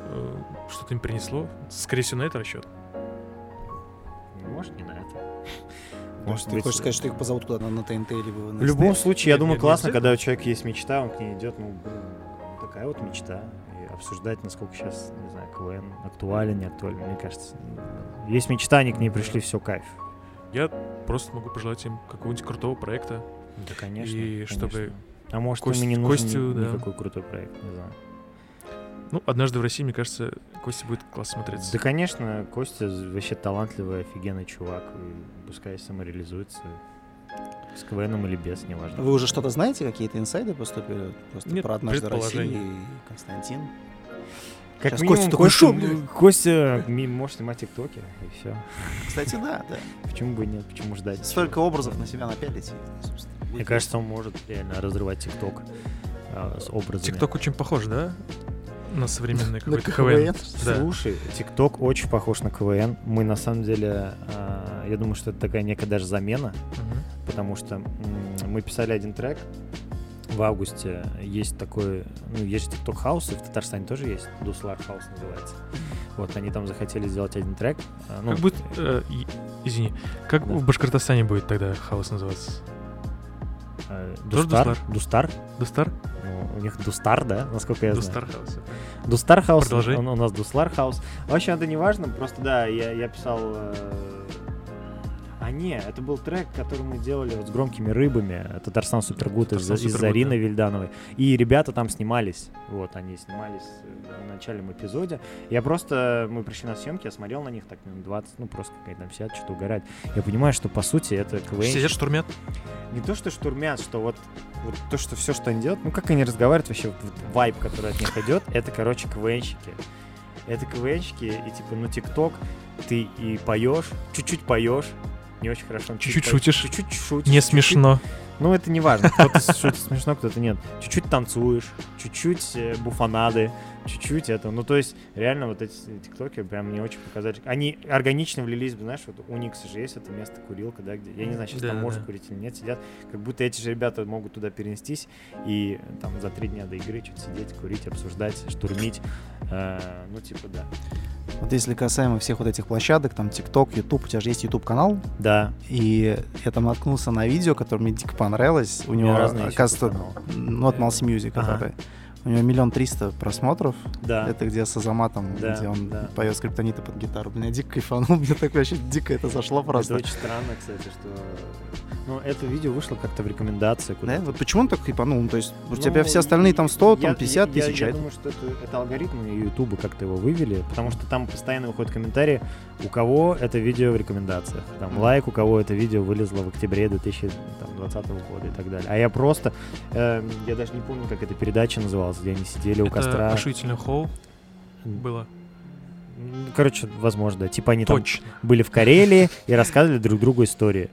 A: э, что-то им принесло. Скорее всего, на это расчет.
C: Может, не на это.
B: Может, ты хочешь сказать, что их позовут куда-то на ТНТ либо на
C: В любом случае, я думаю, классно, когда у человека есть мечта, он к ней идет, ну, блин, такая вот мечта. И обсуждать, насколько сейчас, не знаю, КВН актуален, не актуален, мне кажется. Есть мечта, они к ней пришли, все, кайф.
A: Я просто могу пожелать им какого-нибудь крутого проекта.
C: Да, конечно.
A: И
C: конечно.
A: чтобы
C: А может,
A: Кость-
C: им и не нужен
A: Костю,
C: ни-
A: да.
C: никакой крутой проект, не знаю.
A: Ну, однажды в России, мне кажется, Костя будет классно смотреться.
C: Да, конечно, Костя вообще талантливый, офигенный чувак. И пускай самореализуется. С КВНом или без, неважно.
B: Вы уже что-то знаете, какие-то инсайды поступили? Просто
A: Нет,
B: про однажды. России и Константин.
C: Как
B: Сейчас
C: минимум,
B: Костя такой,
C: Костя,
B: «Шо, блядь?»
C: Костя ми- может снимать тиктоки, и все.
B: Кстати, да, да.
C: Почему бы и нет, почему ждать?
B: Столько образов на себя напялить. и, собственно,
C: Мне кажется, он может реально разрывать ТикТок а, с образами.
A: ТикТок очень похож, да? На современный
B: На
A: какой-то
B: КВН.
A: КВН. Да.
C: Слушай, ТикТок очень похож на КВН. Мы на самом деле, а, я думаю, что это такая некая даже замена,
A: Мгм.
C: потому что м, мы писали один трек в августе. Есть такой, ну, есть TikTok house, и в Татарстане тоже есть. Дуслар house называется. Вот, они там захотели сделать один трек. а, ну,
A: Как будет, э, извини, как
C: Да.
A: в Башкортостане будет тогда house называться?
C: Э, Дустар. Дустар.
A: Дустар?
C: Ну, у них Дустар, да, насколько я знаю.
A: Дустар хаус.
C: Дустар хаус,
A: Продолжай.
C: он- у нас Дуслар house. В общем, это не важно, просто да, я, я писал... э, А не, это был трек, который мы делали вот с громкими рыбами. Татарстан Super
A: Good
C: из,
A: из
C: Зарины
A: да.
C: Вильдановой. И ребята там снимались. Вот, они снимались э, в начальном эпизоде. Я просто, мы пришли на съемки, я смотрел на них так минут 20, ну просто как они там сидят, что-то угорают. Я понимаю, что по сути это КВН.
A: Сидят, штурмят.
C: Не то, что штурмят, что вот, вот то, что все, что они делают, ну как они разговаривают вообще, вот, вот вайб, который от них идет, это, короче, КВНщики. Это КВНщики, и типа, ну, ТикТок, ты и поешь, чуть-чуть поешь, не очень хорошо.
A: Чуть-чуть шутишь.
C: Чуть-чуть шутишь.
A: Не смешно.
C: Ну, это не важно. Кто-то шутит смешно, кто-то нет. Чуть-чуть танцуешь, чуть-чуть э, буфанады, чуть-чуть это. Ну, то есть, реально, вот эти тиктоки прям мне очень показали. Они органично влились, бы, знаешь, вот у Никса же есть это место курилка, да, где, я не знаю, сейчас там
A: Да,
C: можно
A: да.
C: курить или нет, сидят, как будто эти же ребята могут туда перенестись и там за три дня до игры что-то сидеть, курить, обсуждать, штурмить. Э, ну, типа, да.
D: Вот если касаемо всех вот этих площадок, там TikTok, YouTube, у тебя же есть YouTube канал,
C: Да.
D: и я там наткнулся на видео, которое мне дико понравилось. У
C: У
D: него, оказывается, ну, вот Малс Music,
C: Ага.
D: который. У него миллион триста просмотров.
C: Да.
D: Это где с Азаматом,
C: Да,
D: где он
C: да.
D: поет скриптониты под гитару. Меня дико кайфанул, мне так вообще дико это зашло просто.
C: Это очень странно, кстати, что... Ну, это видео вышло как-то в рекомендации
D: Да, вот почему он так кайфанул? Ну, То есть у
C: Ну,
D: тебя все остальные там 100,
C: я-
D: там 50
C: я-
D: тысяч,
C: Я,
D: а это-
C: думаю, что это, это алгоритмы Ютуба как-то его вывели, потому что там постоянно выходят комментарии, у кого это видео в рекомендациях. Там
D: Мгм.
C: лайк, у кого это видео вылезло в октябре 2020 года и так далее. А я просто, э, я даже не помню, как эта передача называлась, где они сидели у
A: Это
C: костра.
A: ошуительное хоу было.
C: Короче, возможно, да. Типа они там
A: Точно.
C: были в Карелии и рассказывали друг другу истории.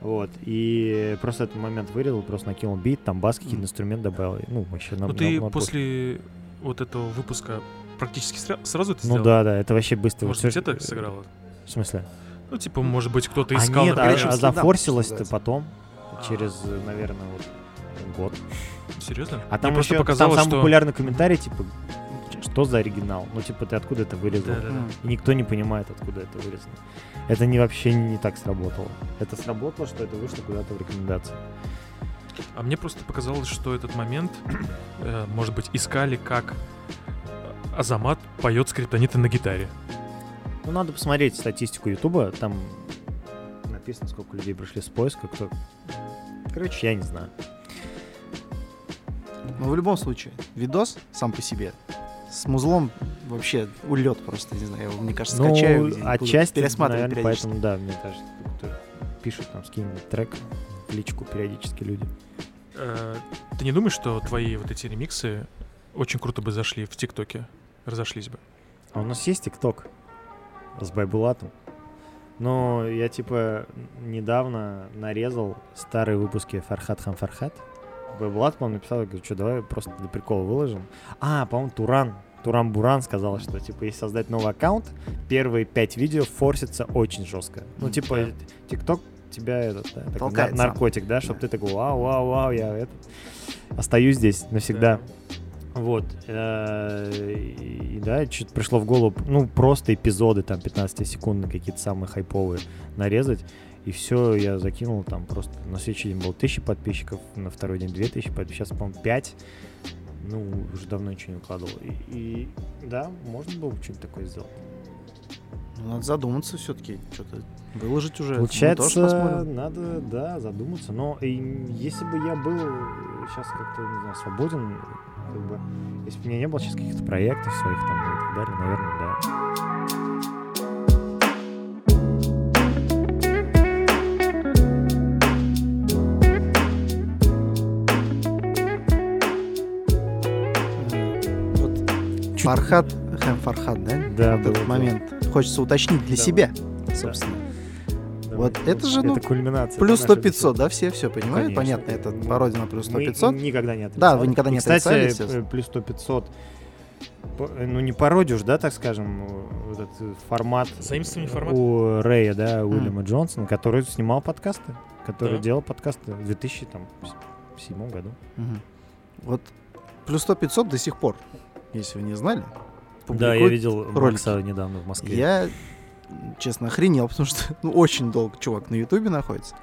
C: Вот. И просто этот момент вырезал, просто накинул бит, там бас, какие-то инструмент добавил. Ну, вообще на
A: Ну
C: на-
A: ты
C: на
A: после вот этого выпуска практически сра- сразу это
C: Ну
A: сделал?
C: да, да, это вообще быстро.
A: Может быть, это сыграло?
C: В смысле?
A: Ну, типа, может быть, кто-то
C: А
A: искал
C: нет,
A: на
C: а, а зафорсилось-то потом,
A: А.
C: через, э, наверное, вот год.
A: Серьезно?
C: А там
A: Мне просто
C: еще там
A: показалось,
C: самый
A: что...
C: популярный комментарий, типа, что за оригинал? Ну, типа, ты откуда это вырезал?
A: Да-да-да.
D: М.
C: И никто не понимает, откуда это вырезано. Это не вообще не так сработало. Это сработало, что это вышло куда-то в рекомендации.
A: А мне просто показалось, что этот момент, э, может быть, искали, как Азамат поет скриптониты на гитаре.
C: Ну, надо посмотреть статистику Ютуба. Там написано, сколько людей прошли с поиска, кто... Короче, я не знаю.
D: Но в любом случае, видос сам по себе с музлом вообще улет просто, не знаю, я его, мне кажется,
C: Ну,
D: скачаю,
C: отчасти,
D: пересматривать
C: наверное, поэтому, да, мне кажется, кто пишет там, скинь трек в личку периодически люди.
A: Э, Ты не думаешь, что твои вот эти ремиксы очень круто бы зашли в ТикТоке? Разошлись бы.
C: А у нас есть ТикТок с Байбулатом. Но я, типа, недавно нарезал старые выпуски Фархат Хам Фархат. Байбулат, по-моему, написал, я говорю, что давай просто для прикола выложим. А, по-моему, Туран, Туран Буран сказал, что, типа, если создать новый аккаунт, первые пять видео форсятся очень жестко. Ну, типа,
A: да.
C: ТикТок тебя этот, да, такой нар- наркотик, да, чтобы
D: Да.
C: ты такой, вау, вау, вау, я это, остаюсь здесь навсегда. Вот. э, И и да, что-то пришло в голову, ну, просто эпизоды, там, 15 секунд какие-то самые хайповые нарезать. И все, я закинул там просто на следующий день было 1000 подписчиков, на второй день 2000 подписчиков, сейчас, по-моему, 5. Ну, уже давно ничего не укладывал. И, и да, можно было бы что-нибудь такое сделать.
D: Ну, надо задуматься все-таки, что-то выложить уже. Тоже
C: Получается,
D: посмотрим.
C: надо, да, задуматься. Но и если бы я был сейчас как-то, не знаю, свободен, как бы, если бы у меня не было сейчас каких-то проектов своих там и так далее, наверное, да.
D: Вот Фархат, Хэм Фархат, да?
C: Да,
D: вот
C: было
D: этот
C: дело.
D: момент хочется уточнить для
C: Да.
D: себя, собственно. Вот это же, ну,
C: это кульминация.
D: Плюс
C: это
D: 100
C: наша
D: 500, да, все, все понимают?
C: Конечно.
D: Понятно, это
C: Мы-
D: пародия на плюс 100
C: Мы
D: 500.
C: никогда не отрицали.
D: Да, вы никогда не
C: И, кстати,
D: отрицали, естественно.
C: э, плюс 100 500 по- э, ну не пародию ж, да, так скажем, э, вот этот э, формат
A: Заимствование
C: э,
A: формата?
C: у Рэя, да, Уильяма Джонсона, который снимал подкасты, который
A: Да.
C: делал подкасты в 2007 году.
D: Мгм. Вот плюс 100 500 до сих пор, если вы не знали.
C: Да, я видел
D: ролики.
C: Макса недавно в Москве.
D: Я, честно, охренел, потому что ну, очень долго чувак на Ютубе находится.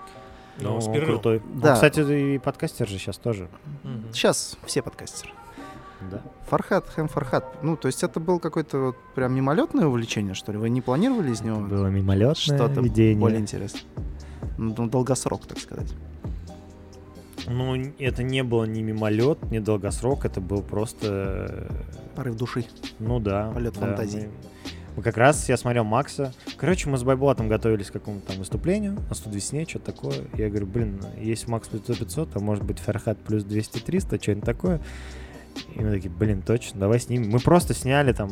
C: Ну,
A: Ну,
C: он
A: сперва-
C: крутой.
D: Да.
C: Он, кстати, и подкастер же сейчас тоже.
A: Мгм.
D: Сейчас все подкастеры.
C: Да.
D: Фархат, Хэм Фархат. Ну, то есть это был какое-то вот прям мимолетное увлечение, что ли? Вы не планировали из него
C: было мимолетное
D: что-то
C: видение.
D: более интересное? Ну, долгосрок, так сказать.
C: Ну, это не было ни мимолет, ни долгосрок, это был просто... э,
D: Порыв души.
C: Ну да.
D: Полет
C: да,
D: фантазии.
C: Мы, мы как раз, я смотрел Макса. Короче, мы с Байбулатом готовились к какому-то там выступлению на студ весне, что-то такое. Я говорю, блин, есть Макс плюс 500, а может быть Фархат плюс 200-300, что-нибудь такое. И мы такие, блин, точно, давай снимем. Мы просто сняли там,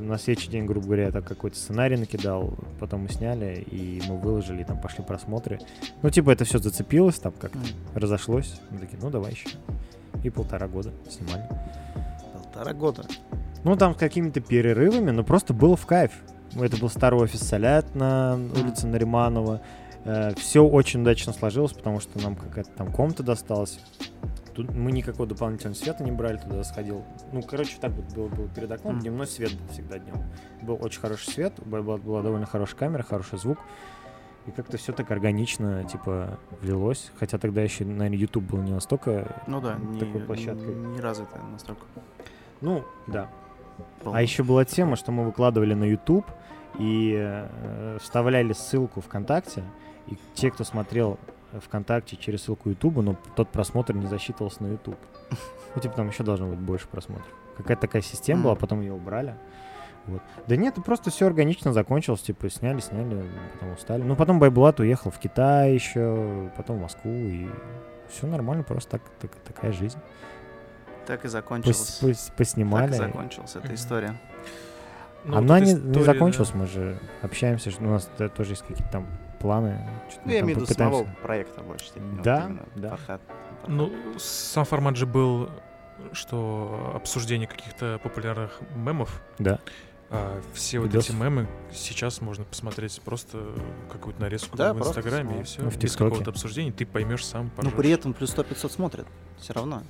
C: на следующий день, грубо говоря, я так какой-то сценарий накидал, потом мы сняли, и мы выложили, и там пошли просмотры. Ну, типа, это все зацепилось, там как-то
D: М.
C: разошлось. Мы такие, ну, давай еще. И полтора года снимали.
D: Полтора года.
C: Ну, там с какими-то перерывами, но просто было в кайф. Это был старый офис Солят на улице Нариманова. Все очень удачно сложилось, потому что нам какая-то там комната досталась. Тут мы никакого дополнительного света не брали, туда сходил. Ну, короче, так вот было, было перед окном,
D: Мгм.
C: дневной свет был всегда днем. Был очень хороший свет, Байблат была довольно хорошая камера, хороший звук. И как-то все так органично, типа, влилось. Хотя тогда еще, наверное, YouTube был не настолько...
D: Ну да, не,
C: Такой площадкой.
D: не развитая настолько.
C: Ну, да.
D: была.
C: А еще была тема, что мы выкладывали на YouTube и э, вставляли ссылку ВКонтакте, и те, кто смотрел ВКонтакте через ссылку YouTube, но тот просмотр не засчитывался на YouTube. Ну, типа, там еще должно быть больше просмотров. Какая-то такая система была, потом ее убрали. Вот. Да нет, просто все органично закончилось, типа, сняли, сняли, потом устали. Ну, потом Байбулат уехал в Китай еще, потом в Москву, и все нормально, просто так, так- такая жизнь.
D: Так и
C: Пос-
D: закончилась.
C: пос-
D: Так
C: поснимали.
D: и закончилась эта история.
A: Ну,
C: Она
A: вот
C: не,
A: история,
C: не
A: да.
C: закончилась, мы же общаемся, что у нас тоже есть какие-то там планы.
D: Ну, я имею в виду самого проекта больше. степени, вот
C: Да,
D: именно
C: да.
D: Фархад.
A: Ну, сам формат же был, что обсуждение каких-то популярных мемов.
C: Да.
A: А все вот
C: Видосов.
A: эти мемы сейчас можно посмотреть просто какую-то нарезку
D: Да,
A: в Инстаграме и все.
C: Ну, в
A: без какого-то обсуждения ты поймешь сам,
D: Ну, при этом плюс 100 500 смотрят. Все равно.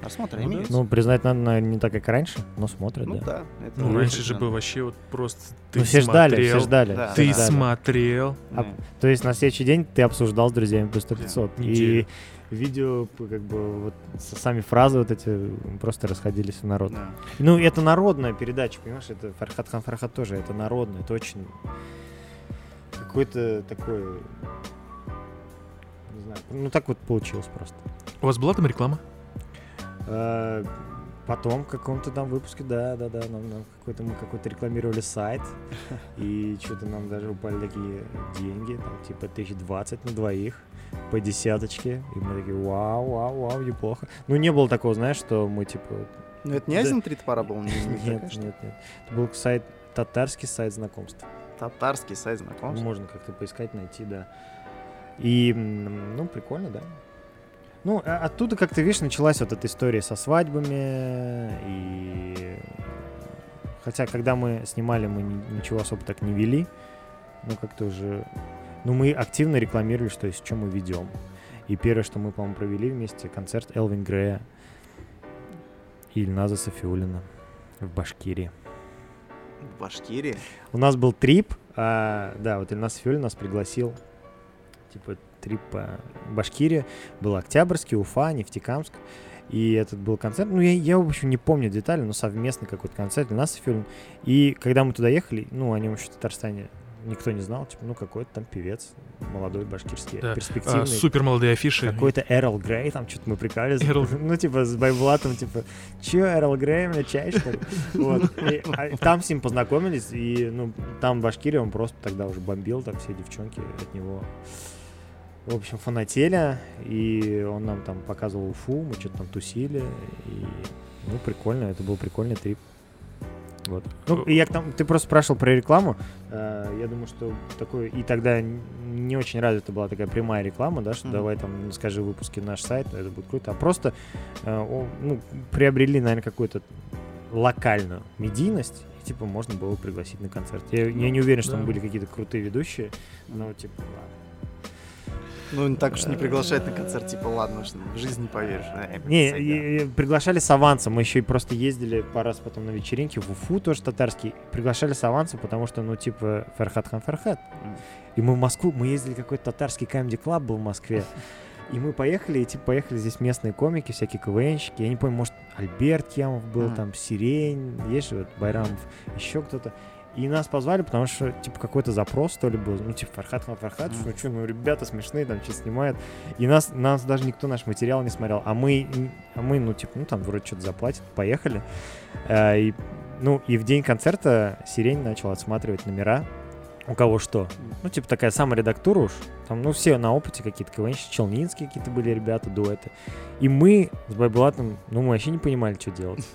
D: Просмотры
A: Ну да.
D: имеются.
C: Ну, признать надо, наверное, не так, как раньше, но смотрят,
D: Ну
C: да.
D: да. это
A: Ну, раньше же был вообще вот просто ты
C: Ну, все ждали, все
A: смотрел,
C: ждали.
D: Да,
A: Ты
C: ждали.
A: смотрел.
D: Да.
C: То есть на следующий день ты обсуждал с друзьями плюс 100
A: Да,
C: 500. И видео, как бы, вот сами фразы вот эти просто расходились в народ.
D: Да.
C: Ну, это народная передача, понимаешь? Это Фархат Хан Фархат тоже, это народное, это очень какой-то такой... Не знаю, ну так вот получилось просто.
A: У вас была там реклама?
C: Э, Потом в каком-то там выпуске, да, да, да, нам, нам какой-то мы какой-то рекламировали сайт, и что-то нам даже упали такие деньги, там типа 1020 на двоих по десяточке, и мы такие, вау, вау, вау, неплохо. Ну не было такого, знаешь, что мы типа,
D: Ну, это не
C: Да.
D: Азин Тритпара был? не- не
C: нет, нет, нет, это был сайт татарский сайт знакомств.
D: Татарский сайт знакомств.
C: Можно как-то поискать, найти, да. И, ну, прикольно, да. Ну, а- оттуда как-то, видишь, началась вот эта история со свадьбами, и... Хотя, когда мы снимали, мы ни- ничего особо так не вели, ну, как-то уже... Ну, мы активно рекламировали, что есть, что мы ведем. И первое, что мы, по-моему, провели вместе, концерт Элвин Грея и Ильназа Софиулина в Башкирии.
D: В Башкирии.
C: У нас был трип, а, да, вот Ильнас Фюль нас пригласил, типа трип по Башкирии, был Октябрьский, Уфа, Нефтекамск, и этот был концерт, ну, я, я, в общем, не помню детали, но совместный какой-то концерт Ильнас Фюль. И когда мы туда ехали, ну, о нем еще в Татарстане никто не знал, типа, ну, какой-то там певец, молодой башкирский,
A: Да.
C: перспективный.
A: А, супер молодые афиши.
C: Какой-то Эрл Грей, там что-то мы прикалывались.
A: Эрл.
C: Ну, типа, с Байблатом, типа, чё, Эрл Грей, мне чай, что ли? Вот. И, а, там с ним познакомились, и, ну, там в Башкирии он просто тогда уже бомбил, там все девчонки от него, в общем, фанатели, и он нам там показывал Уфу, мы что-то там тусили, и, ну, прикольно, это был прикольный трип. Вот. Ну, и я к там, ты просто спрашивал про рекламу. Э, я думаю, что такой и тогда не очень развита была такая прямая реклама, да, что
D: Мгм.
C: давай там ну, скажи выпуски наш сайт, это будет круто. А просто э, ну, приобрели, наверное, какую-то локальную медийность, и типа можно было пригласить на концерт. Я, я не уверен, что
A: Да.
C: там были какие-то крутые ведущие, но типа ладно.
D: Ну, так уж не приглашать на концерт, типа, ладно, уж в жизнь не поверишь.
C: Не, приглашали с авансом. Мы еще и просто ездили пару раз потом на вечеринки в Уфу, тоже татарский. Приглашали с авансом, потому что, ну, типа, Ферхат хан Ферхат. И мы в Москву, мы ездили, какой-то татарский камеди клаб был в Москве. И мы поехали, и типа поехали здесь местные комики, всякие КВНщики. Я не помню, может, Альберт Кемов был,
D: Мгм.
C: там, Сирень, есть же вот Байрамов, еще кто-то. И нас позвали, потому что, типа, какой-то запрос, что ли, был. Ну, типа, Фархат Фархат,
D: Мгм.
C: ну, что, ну, ребята смешные, там, что снимают. И нас, нас даже никто наш материал не смотрел. А мы, а мы ну, типа, ну, там, вроде что-то заплатят, поехали. А, и, ну, и в день концерта Сирень начал отсматривать номера. У кого что. Ну, типа, такая саморедактура уж. Там, ну, все на опыте какие-то КВНщики, Челнинские какие-то были ребята, дуэты. И мы с Байблатом, ну, мы вообще не понимали, что делать.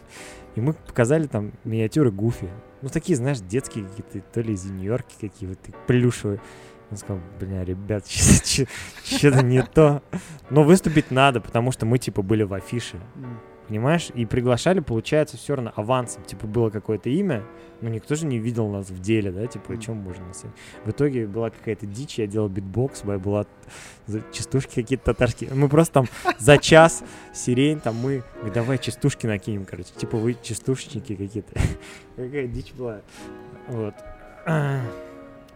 C: И мы показали там миниатюры Гуфи. Ну, такие, знаешь, детские какие-то, то ли из Нью-Йорки какие-то, плюшевые. Он сказал, бля, ребят, что-то не то. Но выступить надо, потому что мы, типа, были в афише. Понимаешь? И приглашали, получается, все равно авансом. Типа было какое-то имя, но никто же не видел нас в деле, да? Типа, о чем можно нас? В итоге была какая-то дичь, я делал битбокс, бай, была частушки какие-то татарские. Мы просто там за час сирень, там мы, давай частушки накинем, короче. Типа вы частушечники какие-то. Какая дичь была. Вот.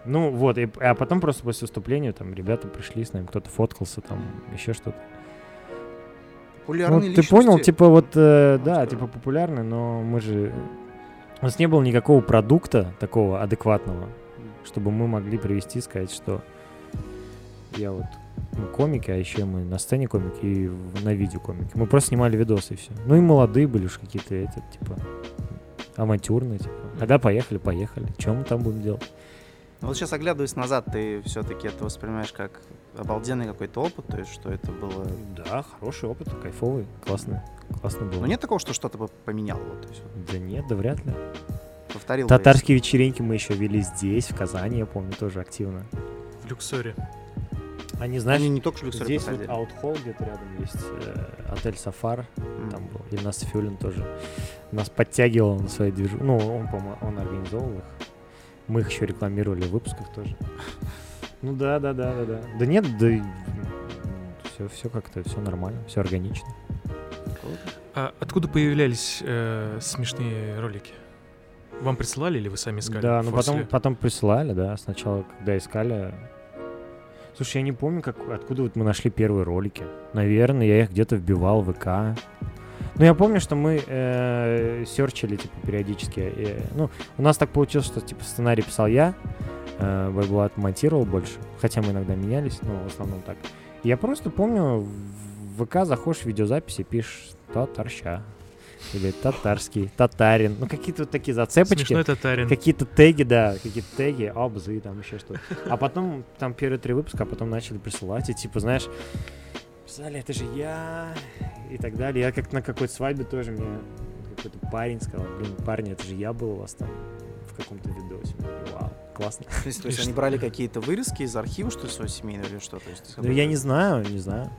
C: Ну вот, и, а потом просто после выступления там ребята пришли с нами, кто-то фоткался, там еще что-то. Ну,
D: Популярные
C: ты понял,
D: личности.
C: типа вот, э, да, типа популярный, но мы же... У нас не было никакого продукта такого адекватного, чтобы мы могли привести, сказать, что я вот мы комики, а еще мы на сцене комики и на видео комики. Мы просто снимали видосы и все. Ну и молодые были уж какие-то эти, типа, авантюрные, типа. Когда поехали, поехали. Чем мы там будем делать?
D: Ну, Вот сейчас оглядываясь назад, ты все-таки это воспринимаешь как обалденный какой-то опыт, то есть что это было...
C: Да, хороший опыт, кайфовый, классно, классно было.
D: Ну нет такого, что что-то бы поменяло, вот, то есть
C: Да нет, да вряд ли.
D: повторил. бы
C: Татарские вечеринки мы еще вели здесь, в Казани, я помню, тоже активно.
A: В Люксоре.
C: Они, знаешь,
D: Они не только в Люксоре
C: здесь вот аутхолл где-то рядом есть, э, отель Сафар,
D: М.
C: там был, и нас Фюлин тоже нас подтягивал на свои движу. Ну, он, по-моему, он организовывал их. Мы их еще рекламировали в выпусках тоже. Ну да, да, да, да, да. Да нет, да все, все как-то, все нормально, все органично.
A: А откуда появлялись э, смешные ролики? Вам присылали или вы сами искали?
C: Да, ну потом, потом присылали, да. Сначала, когда искали. Слушай, я не помню, как, откуда вот мы нашли первые ролики. Наверное, я их где-то вбивал в ВК. Ну, я помню, что мы э, серчили, типа, периодически. э, ну, у нас так получилось, что, типа, сценарий писал я, э, Байбулат монтировал больше. Хотя мы иногда менялись, но в основном так. Я просто помню, в ВК заходишь в видеозаписи, пишешь «татарща» или «татарский», «татарин». Ну, какие-то вот такие зацепочки.
A: Смешной татарин.
C: Какие-то теги, да, какие-то теги, обзы, там еще что-то. А потом, там первые три выпуска, а потом начали присылать, и типа, знаешь, писали, это же я, и так далее. Я как на какой-то свадьбе тоже мне какой-то парень сказал, блин, парни, это же я был у вас там в каком-то видосе. Вау, классно.
D: То есть, то есть они брали какие-то вырезки из архива, что ли, своего семейного или что? То есть,
C: Ну, я не знаю, не знаю.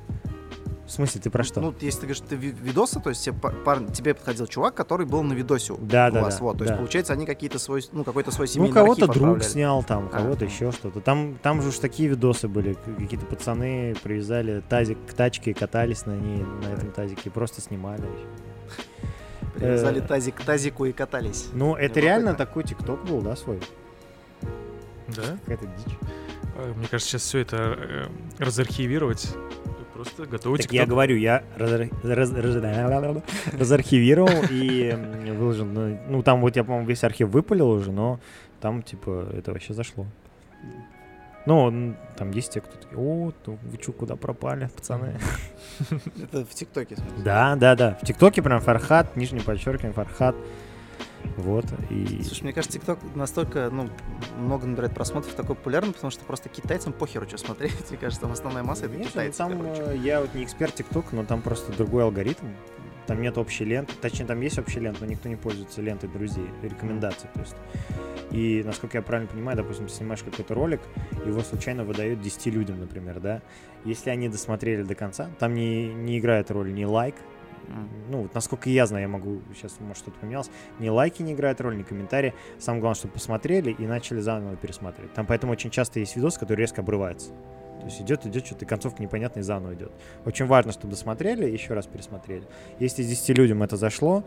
C: В смысле, ты про что?
D: Ну, если ты говоришь, ты ви- видосы, то есть тебе, па- пар- тебе подходил чувак, который был на видосе
C: Да,
D: у
C: да,
D: вас.
C: да,
D: вот, то есть,
C: да.
D: получается, они какие-то свой, ну, какой-то свой
C: Ну,
D: семейный
C: кого-то
D: архив
C: друг снял там,
D: А,
C: кого-то
D: ну.
C: еще что-то. Там, там же уж такие видосы были. Какие-то пацаны привязали тазик к тачке и катались на ней, на этом тазике, и просто снимали.
D: Привязали
C: Э,
D: тазик к тазику и катались.
C: Ну, это реально такой тикток был, да, свой?
A: Да?
C: Какая-то дичь.
A: Э, Мне кажется, сейчас все это э, разархивировать. Просто готовить.
C: Так я говорю, я разар- раз- раз- разархивировал и выложил. Ну, ну, там вот я, по-моему, весь архив выпалил уже, но там, типа, это вообще зашло. Ну, там есть те, кто такие, о, то вы чё, куда пропали, пацаны?
D: Это в ТикТоке.
C: Да, да, да. В ТикТоке прям Фархат, нижнее подчеркивание, Фархат. Вот, и...
D: Слушай, мне кажется, ТикТок настолько, ну, много набирает просмотров, такой популярный, потому что просто китайцам похеру, что смотреть. Мне кажется, там основная масса это
C: Нет, ну,
D: китайцы,
C: там,
D: короче.
C: э, я вот не эксперт ТикТок, но там просто другой алгоритм. Там нет общей ленты. Точнее, там есть общая лента, но никто не пользуется лентой друзей, рекомендаций. То есть. И, насколько я правильно понимаю, допустим, ты снимаешь какой-то ролик, его случайно выдают 10 людям, например, да. Если они досмотрели до конца, там не, не играет роль ни лайк. Ну, вот насколько я знаю, я могу, сейчас, может, что-то поменялось, ни лайки не играют роль, ни комментарии. Самое главное, чтобы посмотрели и начали заново пересматривать. Там поэтому очень часто есть видос, который резко обрывается. То есть идет, идет что-то, и концовка непонятная, и заново идет. Очень важно, чтобы досмотрели и еще раз пересмотрели. Если из 10 людям это зашло,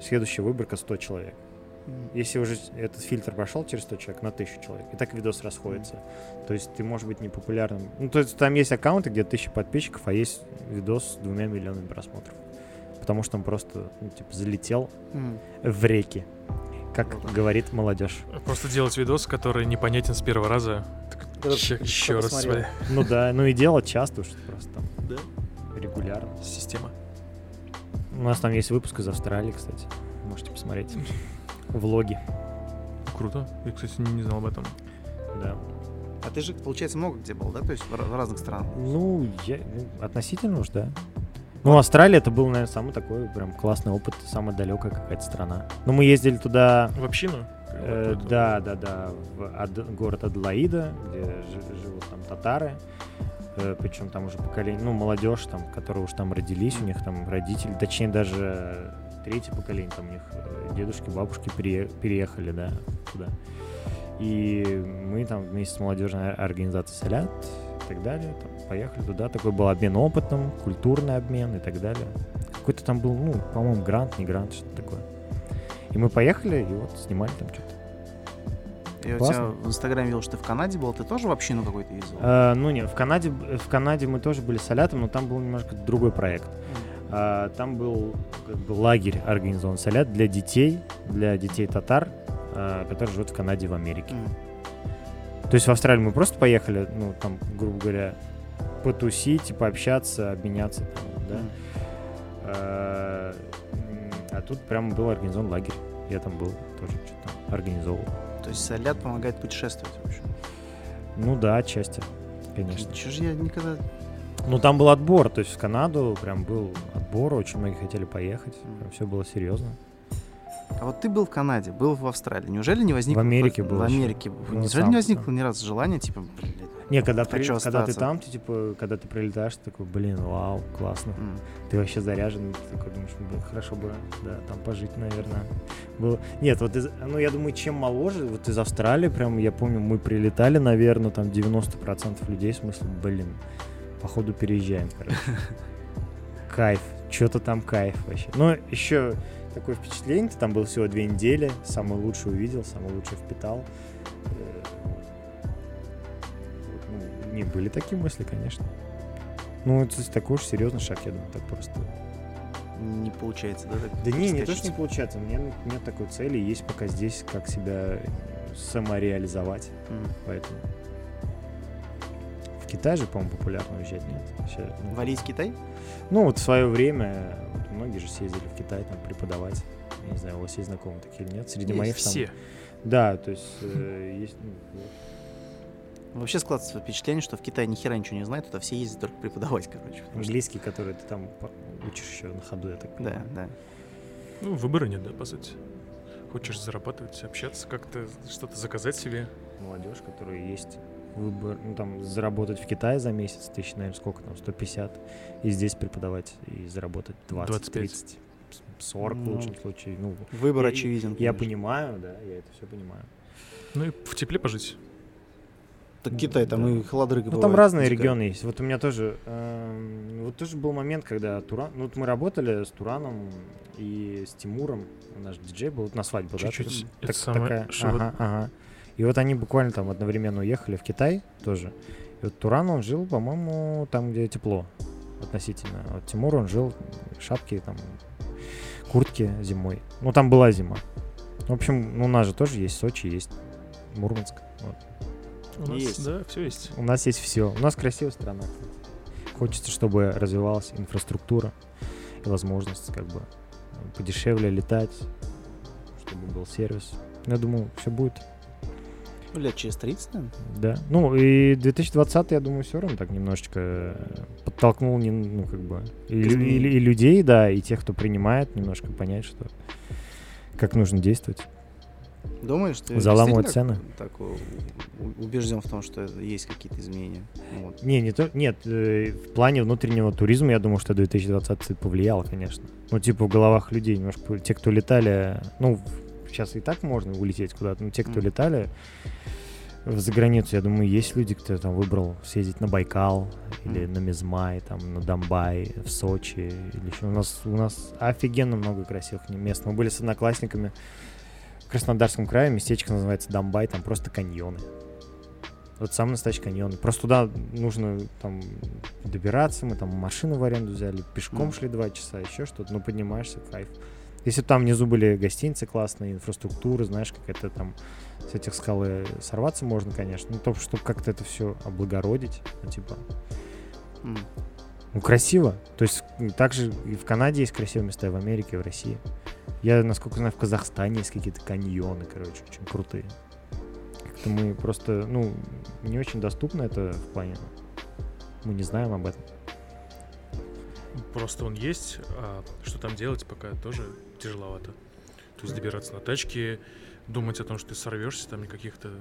C: следующая выборка 100 человек. Если уже этот фильтр прошел через 100 человек, на 1000 человек. И так видос расходится. То есть ты можешь быть непопулярным. Ну, то есть там есть аккаунты, где 1000 подписчиков, а есть видос с двумя миллионами просмотров. Потому что он просто, ну, типа, залетел
D: М.
C: в реки. Как
D: Круто.
C: говорит молодежь.
A: Просто делать видос, который непонятен с первого раза. Еще, раз смотри.
C: Ну да, ну и делать часто уж просто там,
A: Да.
C: регулярно.
A: Система.
C: У нас там есть выпуск из Австралии, кстати. Можете посмотреть. Влоги,
A: Круто. Я, кстати, не, не знал об этом.
C: да.
D: А ты же, получается, много где был, да? То есть в, в разных странах.
C: Ну, я, ну, относительно уж, да. Ну, Австралия это был, наверное, самый такой прям классный опыт, самая далекая какая-то страна. Ну, мы ездили туда,
A: В общину?
C: э,
A: Вот
C: да, да, да, в Ад- город Адлаида, где жи- живут там татары. причем там уже поколение, ну, молодежь там, которые уж там родились, у них там родители, точнее даже третье поколение, там у них э, дедушки, бабушки пере- переехали, да, туда. И мы там вместе с молодежной организацией «Салят» и так далее, там, поехали туда, такой был обмен опытом, культурный обмен и так далее. Какой-то там был, ну, по-моему, грант, не грант, что-то такое. И мы поехали, и вот снимали там что-то.
D: Я у
C: Классно.
D: тебя в Инстаграме видел, что ты в Канаде был, ты тоже в общину какой-то ездил?
C: А, ну нет, в Канаде, в Канаде мы тоже были с Салятом, но там был немножко другой проект. А, там был как бы, лагерь организован Салят для детей, для детей татар, а, которые живут в Канаде и в Америке.
D: М.
C: То есть в Австралию мы просто поехали, ну там, грубо говоря, потусить, пообщаться, обменяться там, да. А, а тут прям был организован лагерь. Я там был, тоже что-то организовывал.
D: То есть Солят помогает путешествовать, в общем.
C: Ну да, отчасти, конечно.
D: Чё же я никогда...
C: Ну, там был отбор, то есть в Канаду прям был отбор, очень многие хотели поехать,
D: Мгм.
C: все было серьезно.
D: А вот ты был в Канаде, был в Австралии. Неужели не возникло...
C: В Америке был
D: В. Америке.
C: Ну,
D: Неужели
C: сам,
D: не возникло ни разу желания, типа, блин,
C: Не, когда,
D: Хочу
C: когда ты там, ты типа, когда ты прилетаешь, ты такой, блин, вау, классно.
D: м,
C: Ты вообще заряжен, ты такой думаешь, блин, хорошо бы, да, там пожить, наверное. Было... Нет, вот из, ну, я думаю, чем моложе, вот из Австралии, прям, я помню, мы прилетали, наверное, там 90% людей, в смысле, блин, походу переезжаем, короче. Кайф, что-то там кайф вообще. Но еще такое впечатление, ты там был всего две недели, самый лучший увидел, самый лучший впитал. Э, ну, не были такие мысли, конечно. Ну, это такой уж серьезный шаг, я думаю, так просто.
D: не получается, да?
C: Да не, не то, что не получается. У меня нет такой цели, есть пока здесь, как себя самореализовать,
D: М.
C: поэтому. В Китай же, по-моему, популярно уезжать, нет? Ща, ну,
D: Валить в Китай?
C: Ну, вот в свое время многие же съездили в Китай там преподавать. Я не знаю, у вас есть знакомые такие или нет? Среди
A: Есть
C: моих там-
A: все.
C: Да, то есть э, есть... ну, вот.
D: Вообще складывается впечатление, что в Китае ни хера ничего не знают, туда все ездят только преподавать, короче. потому что-
C: Английский, который ты там учишь еще на ходу, я так
D: Да,
C: понимаю.
D: да.
A: Ну, выбора нет, да, по сути. Хочешь зарабатывать, общаться, как-то что-то заказать себе.
C: молодежь, которая есть выбор, ну там заработать в Китае за месяц тысяч, наверное, сколько там, 150, и здесь преподавать и заработать 20,
A: 25.
C: 30, 40 в
D: Ну,
C: лучшем случае. Ну,
D: Выбор
C: Я-
D: очевиден.
C: я
D: конечно.
C: понимаю, да, я это все понимаю.
A: Ну и в тепле пожить.
D: Так Китай, там
C: Да.
D: и холодрыга
C: Ну, там разные
D: дикая.
C: регионы есть. Вот у меня тоже, эм, вот тоже был момент, когда Туран, ну вот мы работали с Тураном и с Тимуром, наш диджей был, вот на свадьбе, да?
A: Чуть-чуть
C: так-
A: это
C: так-
A: самое,
C: такая- ага, ага. И вот они буквально там одновременно уехали в Китай тоже. И вот Туран, он жил, по-моему, там, где тепло относительно. А Вот Тимур, он жил в шапке, там, куртки зимой. Ну, там была зима. В общем, ну, у нас же тоже есть Сочи, есть Мурманск. Вот.
A: У нас,
D: Есть.
A: да, все есть.
C: У нас есть все. У нас красивая страна. Хочется, чтобы развивалась инфраструктура и возможность как бы подешевле летать, чтобы был сервис. Ну, Я думаю, все будет.
D: Лет через 30, наверное.
C: Да. Ну и 2020, я думаю, все равно так немножечко э, подтолкнул, не, ну, как бы, и, и лю- и людей, да, и тех, кто принимает, немножко понять, что как нужно действовать.
D: Думаешь, ты
C: Заламывать цены?
D: Так у- убежден в том, что есть какие-то изменения. Вот.
C: Не, не то, нет, э, в плане внутреннего туризма, я думаю, что 2020 повлияло, конечно. Ну, типа в головах людей немножко, те, кто летали, ну, сейчас и так можно улететь куда-то, но те, кто
D: Мгм.
C: летали в заграницу, я думаю, есть люди, кто там выбрал съездить на Байкал или
D: Мгм.
C: на Мизмай, там, на Домбай, в Сочи или еще. У нас, у нас офигенно много красивых мест. Мы были с одноклассниками в Краснодарском крае, местечко называется Домбай, там просто каньоны. Вот самый настоящий каньон. Просто туда нужно там добираться. Мы там машину в аренду взяли, пешком
D: Мгм.
C: шли два часа, еще что-то. Ну, поднимаешься, кайф. Если б там внизу были гостиницы классные, инфраструктура, знаешь, как это там с этих скалы сорваться можно, конечно. Ну, то, чтобы как-то это все облагородить, ну, типа, ну, красиво. То есть также и в Канаде есть красивые места, и в Америке, и в России. Я, насколько знаю, в Казахстане есть какие-то каньоны, короче, очень крутые. Как-то мы просто, ну, не очень доступно это в плане. Мы не знаем об этом.
A: Просто он есть, а что там делать, пока тоже тяжеловато. То есть добираться на тачке, думать о том, что ты сорвешься там и каких-то...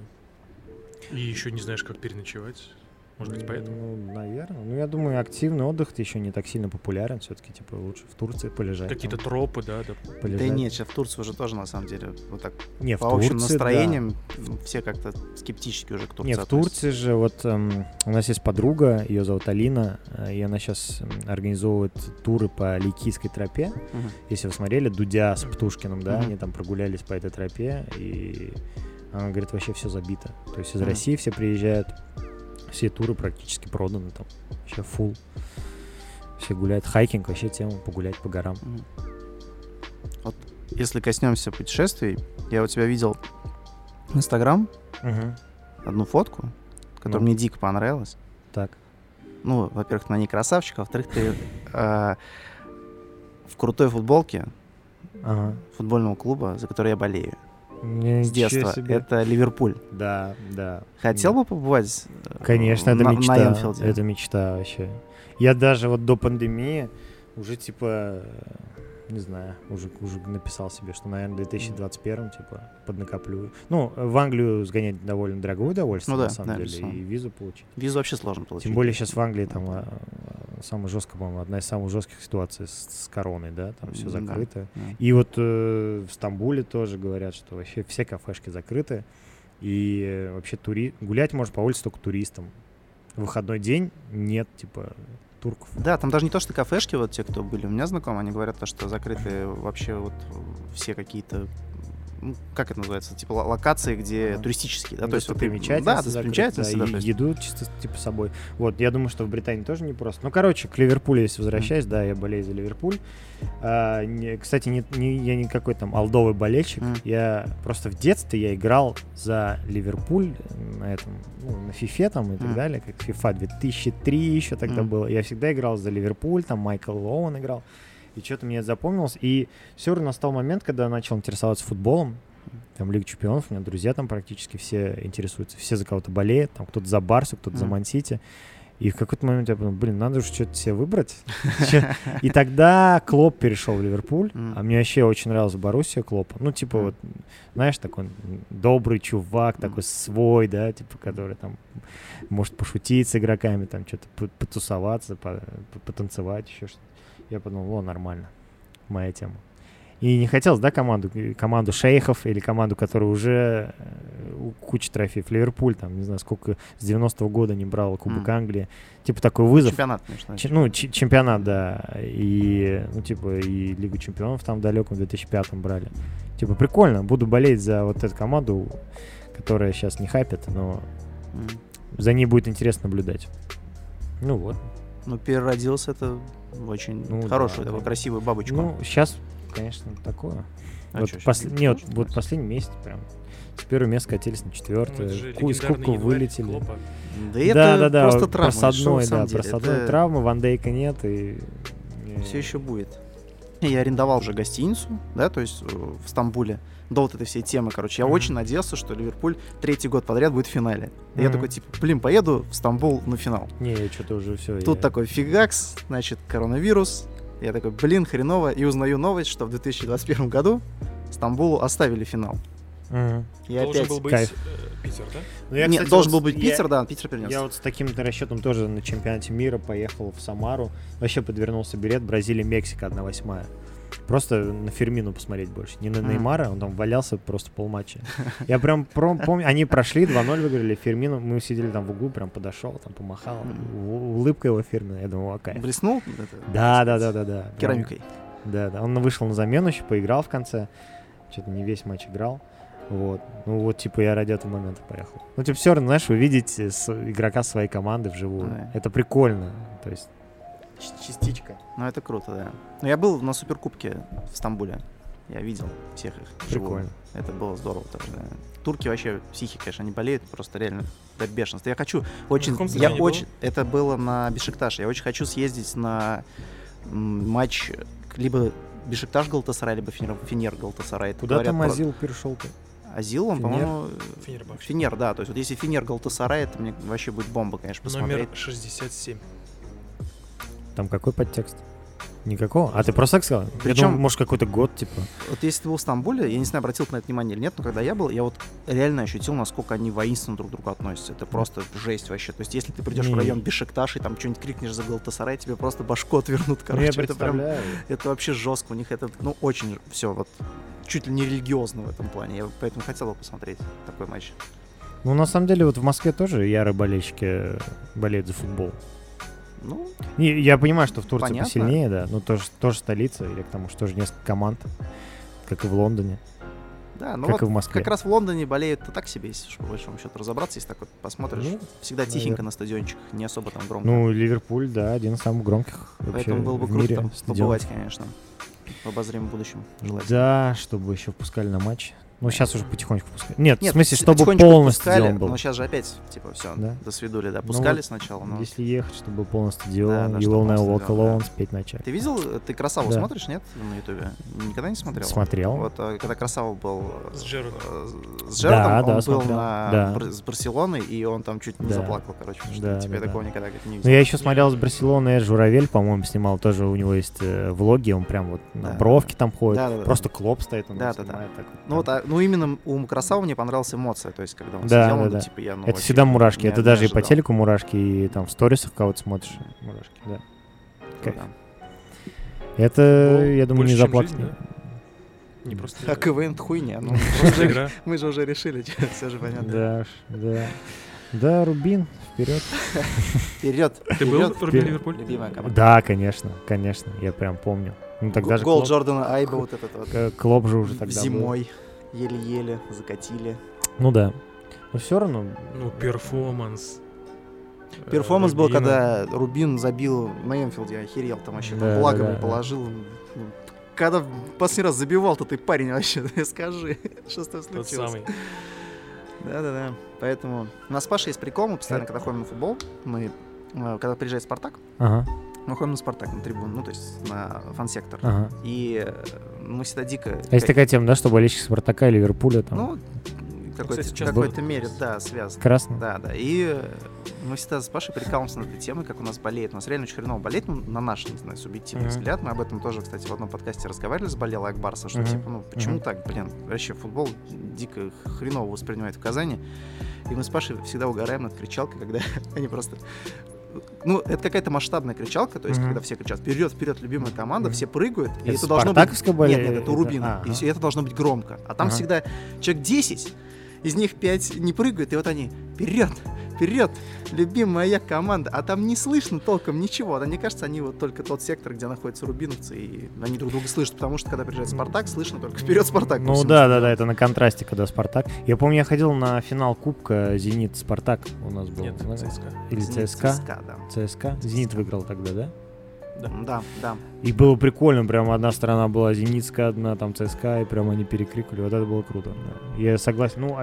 A: И еще не знаешь, как переночевать. Может быть, поэтому?
C: Ну, наверное. Ну, я думаю, активный отдых еще не так сильно популярен. Все-таки, типа, лучше в Турции полежать.
A: Какие-то
C: там,
A: тропы, да, да.
C: полежать.
D: Да нет, сейчас в Турции уже тоже, на самом деле, вот так,
C: Не, в
D: по общим
C: Турции, да.
D: настроениям, ну, все как-то скептически уже к Турции
C: Не, в. Турции же вот эм, у нас есть подруга, ее зовут Алина, э, и она сейчас организовывает туры по Ликийской тропе.
D: Мгм.
C: Если вы смотрели, Дудя с Птушкиным, да,
D: Мгм.
C: они там прогулялись по этой тропе, и она говорит, вообще все забито. То есть из
D: Мгм.
C: России все приезжают, все туры практически проданы там, вообще фул. Все гуляют, хайкинг, вообще тема погулять по горам.
D: Вот если коснемся путешествий, я у тебя видел в Инстаграм одну фотку, которая
C: Ну.
D: мне дико понравилась.
C: Так.
D: Ну, во-первых, на ней красавчик, а во-вторых, ты э, в крутой футболке
C: Ага.
D: футбольного клуба, за который я болею. С
C: Ничего
D: детства.
C: себе.
D: Это Ливерпуль.
C: Да, да.
D: Хотел
C: Да.
D: бы побывать э,
C: Конечно, это
D: на,
C: мечта.
D: на Энфилде?
C: Это мечта вообще. Я даже вот до пандемии уже типа, не знаю, уже, уже написал себе, что, наверное, в 2021 типа поднакоплю. Ну, в Англию сгонять довольно дорогое удовольствие,
D: Ну да,
C: на самом
D: да,
C: деле,
D: безусловно.
C: и визу получить.
D: Визу вообще сложно получить.
C: Тем более сейчас в Англии там а, а, самая жесткая, по-моему, одна из самых жестких ситуаций с, с короной, да, там все
D: Да.
C: закрыто.
D: Да.
C: И вот э, в Стамбуле тоже говорят, что вообще все кафешки закрыты. И э, вообще тури... гулять можно по улице только туристам. В выходной день нет, типа, турков.
D: Да, там даже не то, что кафешки, вот те, кто были у меня знакомы, они говорят то, что закрыты вообще вот все какие-то как это называется, типа ло- локации, где
C: Ага.
D: туристические, да,
C: Ну,
D: то есть
C: достопримечательности
D: да, достопримечательности, да,
C: и еду чисто типа собой. Вот, я думаю, что в Британии тоже непросто. Ну, короче, к Ливерпулю, если возвращаюсь, да, я болею за Ливерпуль. А, не- кстати, не, не- я не какой там алдовый болельщик.
D: Мгм.
C: Я просто в детстве я играл за Ливерпуль на этом, ну, на фифе там и так
D: Мгм.
C: далее, как FIFA 2003 еще тогда
D: Мгм.
C: было. Я всегда играл за Ливерпуль, там Майкл Оуэн играл. И что-то мне это запомнилось. И все равно настал момент, когда я начал интересоваться футболом. Там Лига Чемпионов, у меня друзья там практически все интересуются. Все за кого-то болеют. Там кто-то за Барсу, кто-то за
D: Мгм.
C: Мансити. И в какой-то момент я подумал, блин, надо же что-то себе выбрать. И тогда Клоп перешел в Ливерпуль, а мне вообще очень нравился Боруссия Клопа. Ну, типа вот, знаешь, такой добрый чувак, такой свой, да, типа, который там может пошутить с игроками, там что-то по- потусоваться, по- по- потанцевать, еще что-то. Я подумал, о, нормально, моя тема. И не хотелось, да, команду, э, команду шейхов или команду, которая уже э, куча трофеев. Ливерпуль, там, не знаю, сколько с 90-го года не брал Кубок
D: Мгм.
C: Англии. Типа такой вызов.
D: Чемпионат, конечно.
C: Ч- ну, ч- чемпионат, да. И, ну, типа, и Лигу чемпионов там в далеком 2005 брали. Типа, прикольно. Буду болеть за вот эту команду, которая сейчас не хайпит, но
D: Мгм.
C: за ней будет интересно наблюдать. Ну вот.
D: Ну, переродился это очень
C: Ну,
D: хорошую,
C: да,
D: такую
C: да.
D: красивую бабочку.
C: Ну, сейчас, конечно, такое.
D: А
C: вот посл-
D: будет
C: Нет, вот
D: класс?
C: последний месяц прям. С первого места скатились на
A: Ну,
C: четвертое. Ку- из Кубка вылетели.
A: Клопа.
D: Да это
C: да, да, да.
D: просто
C: вот
D: травма.
C: Про
D: что
C: одной,
D: на самом
C: да,
D: деле?
C: про одной
D: Это
C: травмы, Ван Дейка нет, и...
D: Все еще будет. Я арендовал уже гостиницу, да, то есть э, в Стамбуле, до вот этой всей темы, короче. Я
C: Мгм.
D: очень надеялся, что Ливерпуль третий год подряд будет в финале. И Я такой, типа, блин, поеду в Стамбул на финал.
C: Не, что-то уже все.
D: Тут такой фигакс, значит, коронавирус. Я такой, блин, хреново. И узнаю новость, что в 2021 году Стамбулу оставили финал. И
A: Должен
D: опять...
A: был быть
C: кайф.
A: э, Питер, да?
C: Ну, я,
D: Нет,
C: кстати,
D: должен
C: вот
D: был быть
C: я-
D: Питер, да, Питер перенес.
C: Я вот с таким-то расчетом тоже на чемпионате мира поехал в Самару. Вообще подвернулся билет Бразилия, Мексика 1-8. Просто на Фермину посмотреть больше. Не на. Неймара, он там валялся просто полматча. Я прям помню, они прошли, 2-0 выиграли, Фермину, мы сидели там в углу, прям подошел, там помахал. Улыбка его Фермина, я думал, окей.
D: Блеснул?
C: Да, да, да, да, да.
D: Керамикой.
C: Да, да. Он вышел на замену еще, поиграл в конце. Что-то не весь матч играл. Вот. Ну вот, типа, я ради этого момента поехал. Ну, типа, все равно, знаешь, увидеть с- игрока своей команды вживую.
D: Да.
C: Это прикольно. То есть частичка.
D: Ну, это круто, да. Но я был на Суперкубке в Стамбуле. Я видел всех их.
C: Прикольно.
D: Это было здорово тоже, да. Турки вообще психи, конечно, они болеют просто реально до бешенства. Я хочу очень...
A: каком
D: Я
A: стадионе было?
D: очень... Это было на Бешикташе. Я очень хочу съездить на матч либо Бешикташ Галтасарай, либо Фенер, Фенер Галтасарай. Это
C: Куда
D: говорят
C: там
D: про-
C: Азил перешел-то?
D: Азил, он, по-моему... Фенер, да. То есть вот если Фенер Галтасарай, это мне вообще будет бомба, конечно,
A: Номер
D: посмотреть.
A: 67.
C: Там какой подтекст? Никакого? А ты просто так сказал?
D: Причем-
C: Причем, может, какой-то год, типа.
D: Вот если ты был в Стамбуле, я не знаю, обратил ты на это внимание или нет, но когда я был, я вот реально ощутил, насколько они воинственно друг к другу относятся. Это просто жесть вообще. То есть, если ты придешь в
C: Не.
D: район Бешикташ и там что-нибудь крикнешь за Галтасарай, тебе просто башку отвернут,
C: Ну,
D: короче.
C: я
D: это прям. Это вообще жестко. У них это, ну, очень все вот чуть ли не религиозно в этом плане. Я поэтому хотел бы посмотреть такой матч.
C: Ну, на самом деле, вот в Москве тоже ярые болельщики болеют за футбол.
D: Ну,
C: Не, я понимаю, что в Турции
D: Понятно.
C: посильнее, да, но тоже, тоже столица, или к тому, что тоже несколько команд, как и в Лондоне,
D: да, ну
C: как
D: вот
C: и в Москве.
D: как раз в Лондоне болеют-то так себе, если по большому счету разобраться, если так вот посмотришь.
C: Ну,
D: Всегда тихенько
C: наверно.
D: на стадиончиках, не особо там громко.
C: Ну, Ливерпуль, да, один из самых громких вообще
D: Поэтому было бы круто там побывать, конечно. В обозримом будущем. желательно.
C: Да, чтобы еще впускали на матч. Ну, сейчас уже потихонечку пускают. Нет,
D: Нет,
C: в смысле, чтобы полностью
D: пускали,
C: стадион был.
D: Но сейчас же опять, типа, все,
C: Да.
D: до свидули, да.
C: Ну
D: Пускали
C: вот,
D: сначала, но...
C: Если ехать, чтобы был полный стадион,
D: Да, да,
C: You Will Walk Alone,
D: да.
C: спеть начать.
D: Ты видел, ты «Красаву»
C: Да.
D: смотришь, нет, на Ютубе? Никогда не смотрел?
C: Смотрел.
D: Вот, э, когда Красава был
A: С Джерардом.
D: э, с Джерардом,
C: Да,
D: он
C: да,
D: был
C: смотрел.
D: на,
C: Да.
D: Бар- с Барселоной, и он там чуть не
C: Да.
D: заплакал, короче. Что
C: Да,
D: типа,
C: да,
D: я
C: да.
D: такого никогда не
C: Ну,
D: видел.
C: я еще смотрел с Барселоны, Эд Журавель, по-моему, снимал тоже, у него есть э, влоги, он прям вот на
D: Да.
C: бровки там ходит,
D: Да, да, да.
C: просто клоп стоит, он
D: Да, да, да.
C: снимает так вот
D: Ну, вот, а- ну, именно у Красава мне понравилась эмоция, то есть, когда он
C: Да,
D: сидел,
C: да,
D: он,
C: да.
D: типа, я, ну,
C: это всегда мурашки,
D: не-
C: это
D: не
C: даже и по телеку мурашки, и там в сторисах кого-то смотришь, мурашки, да.
D: Ну,
C: кайф.
D: да.
C: Это,
A: Футбол
C: я думаю, не заплакать.
A: жизнь, Не просто...
D: А КВН хуйня, ну,
A: игра.
D: мы же уже решили, все же понятно.
C: Да, да. Да, Рубин, вперед.
D: Вперед,
A: Ты был в Рубин Ливерпуль?
D: Любимая команда.
C: Да, конечно, конечно, я прям помню. Ну тогда же
D: Гол Джордана Айба вот этот вот.
C: Клоп же уже тогда был.
D: Еле-еле закатили.
C: Ну да. Но все равно,
A: Ну, перформанс.
D: Перформанс был, когда Рубин забил на Энфилде, я охерел там вообще,
C: Да,
D: там
C: да,
D: благовый
C: да.
D: положил. Ну, Когда в последний раз забивал-то ты парень вообще, скажи, что с тобой
A: Тот
D: случилось?
A: самый.
D: Да-да-да. Поэтому у нас с Пашей есть прикол, мы постоянно, когда ходим на футбол, мы, э, когда приезжает Спартак,
C: ага,
D: мы ходим на Спартак, на трибуну, ну, то есть на фан-сектор.
C: ага.
D: И э, мы всегда дико...
C: А есть такая тема, да, что болельщик Спартака и Ливерпуля там
D: Ну, в какой-то,
A: часто
D: какой-то мере, да, связано.
C: красный?
D: Да, да. И э, мы всегда с Пашей прикалываемся над этой темой, как у нас болеет. У нас реально очень хреново болеет, ну, на наш, не знаю, субъективный
A: Мгм.
D: взгляд. Мы об этом тоже, кстати, в одном подкасте разговаривали с болела Акбарса, что
C: Мгм.
D: типа, ну, почему
C: Мгм.
D: так, блин, вообще футбол дико хреново воспринимают в Казани. И мы с Пашей всегда угораем над кричалкой, когда они просто... Ну, это какая-то масштабная кричалка, то есть,
C: Мгм.
D: когда все кричат «Вперед, вперед, любимая команда»,
C: Мгм.
D: все прыгают, и
C: Это
D: это должно быть
C: болезнь?
D: нет, нет, это у Рубина. И это должно быть громко. А там
C: Ага.
D: всегда человек 10, из них 5 не прыгают, и вот они вперед, вперед, любимая команда. А там не слышно толком ничего. Да мне кажется, они вот только тот сектор, где находятся рубиновцы, и они друг друга слышат, потому что когда приезжает Спартак, слышно только вперед Спартак.
C: Ну да, да, да, это на контрасте, когда Спартак. Я помню, я ходил на финал Кубка Зенит Спартак у нас был.
A: Нет, ЦСКА.
C: Или
D: Зенит,
C: ЦСКА.
D: ЦСКА, да.
C: ЦСКА. Зенит выиграл тогда, да?
D: Да, да.
C: И было прикольно, прям одна сторона была зенитская, одна там ЦСКА, и прям они перекрикивали, вот это было круто. да. Я согласен, ну,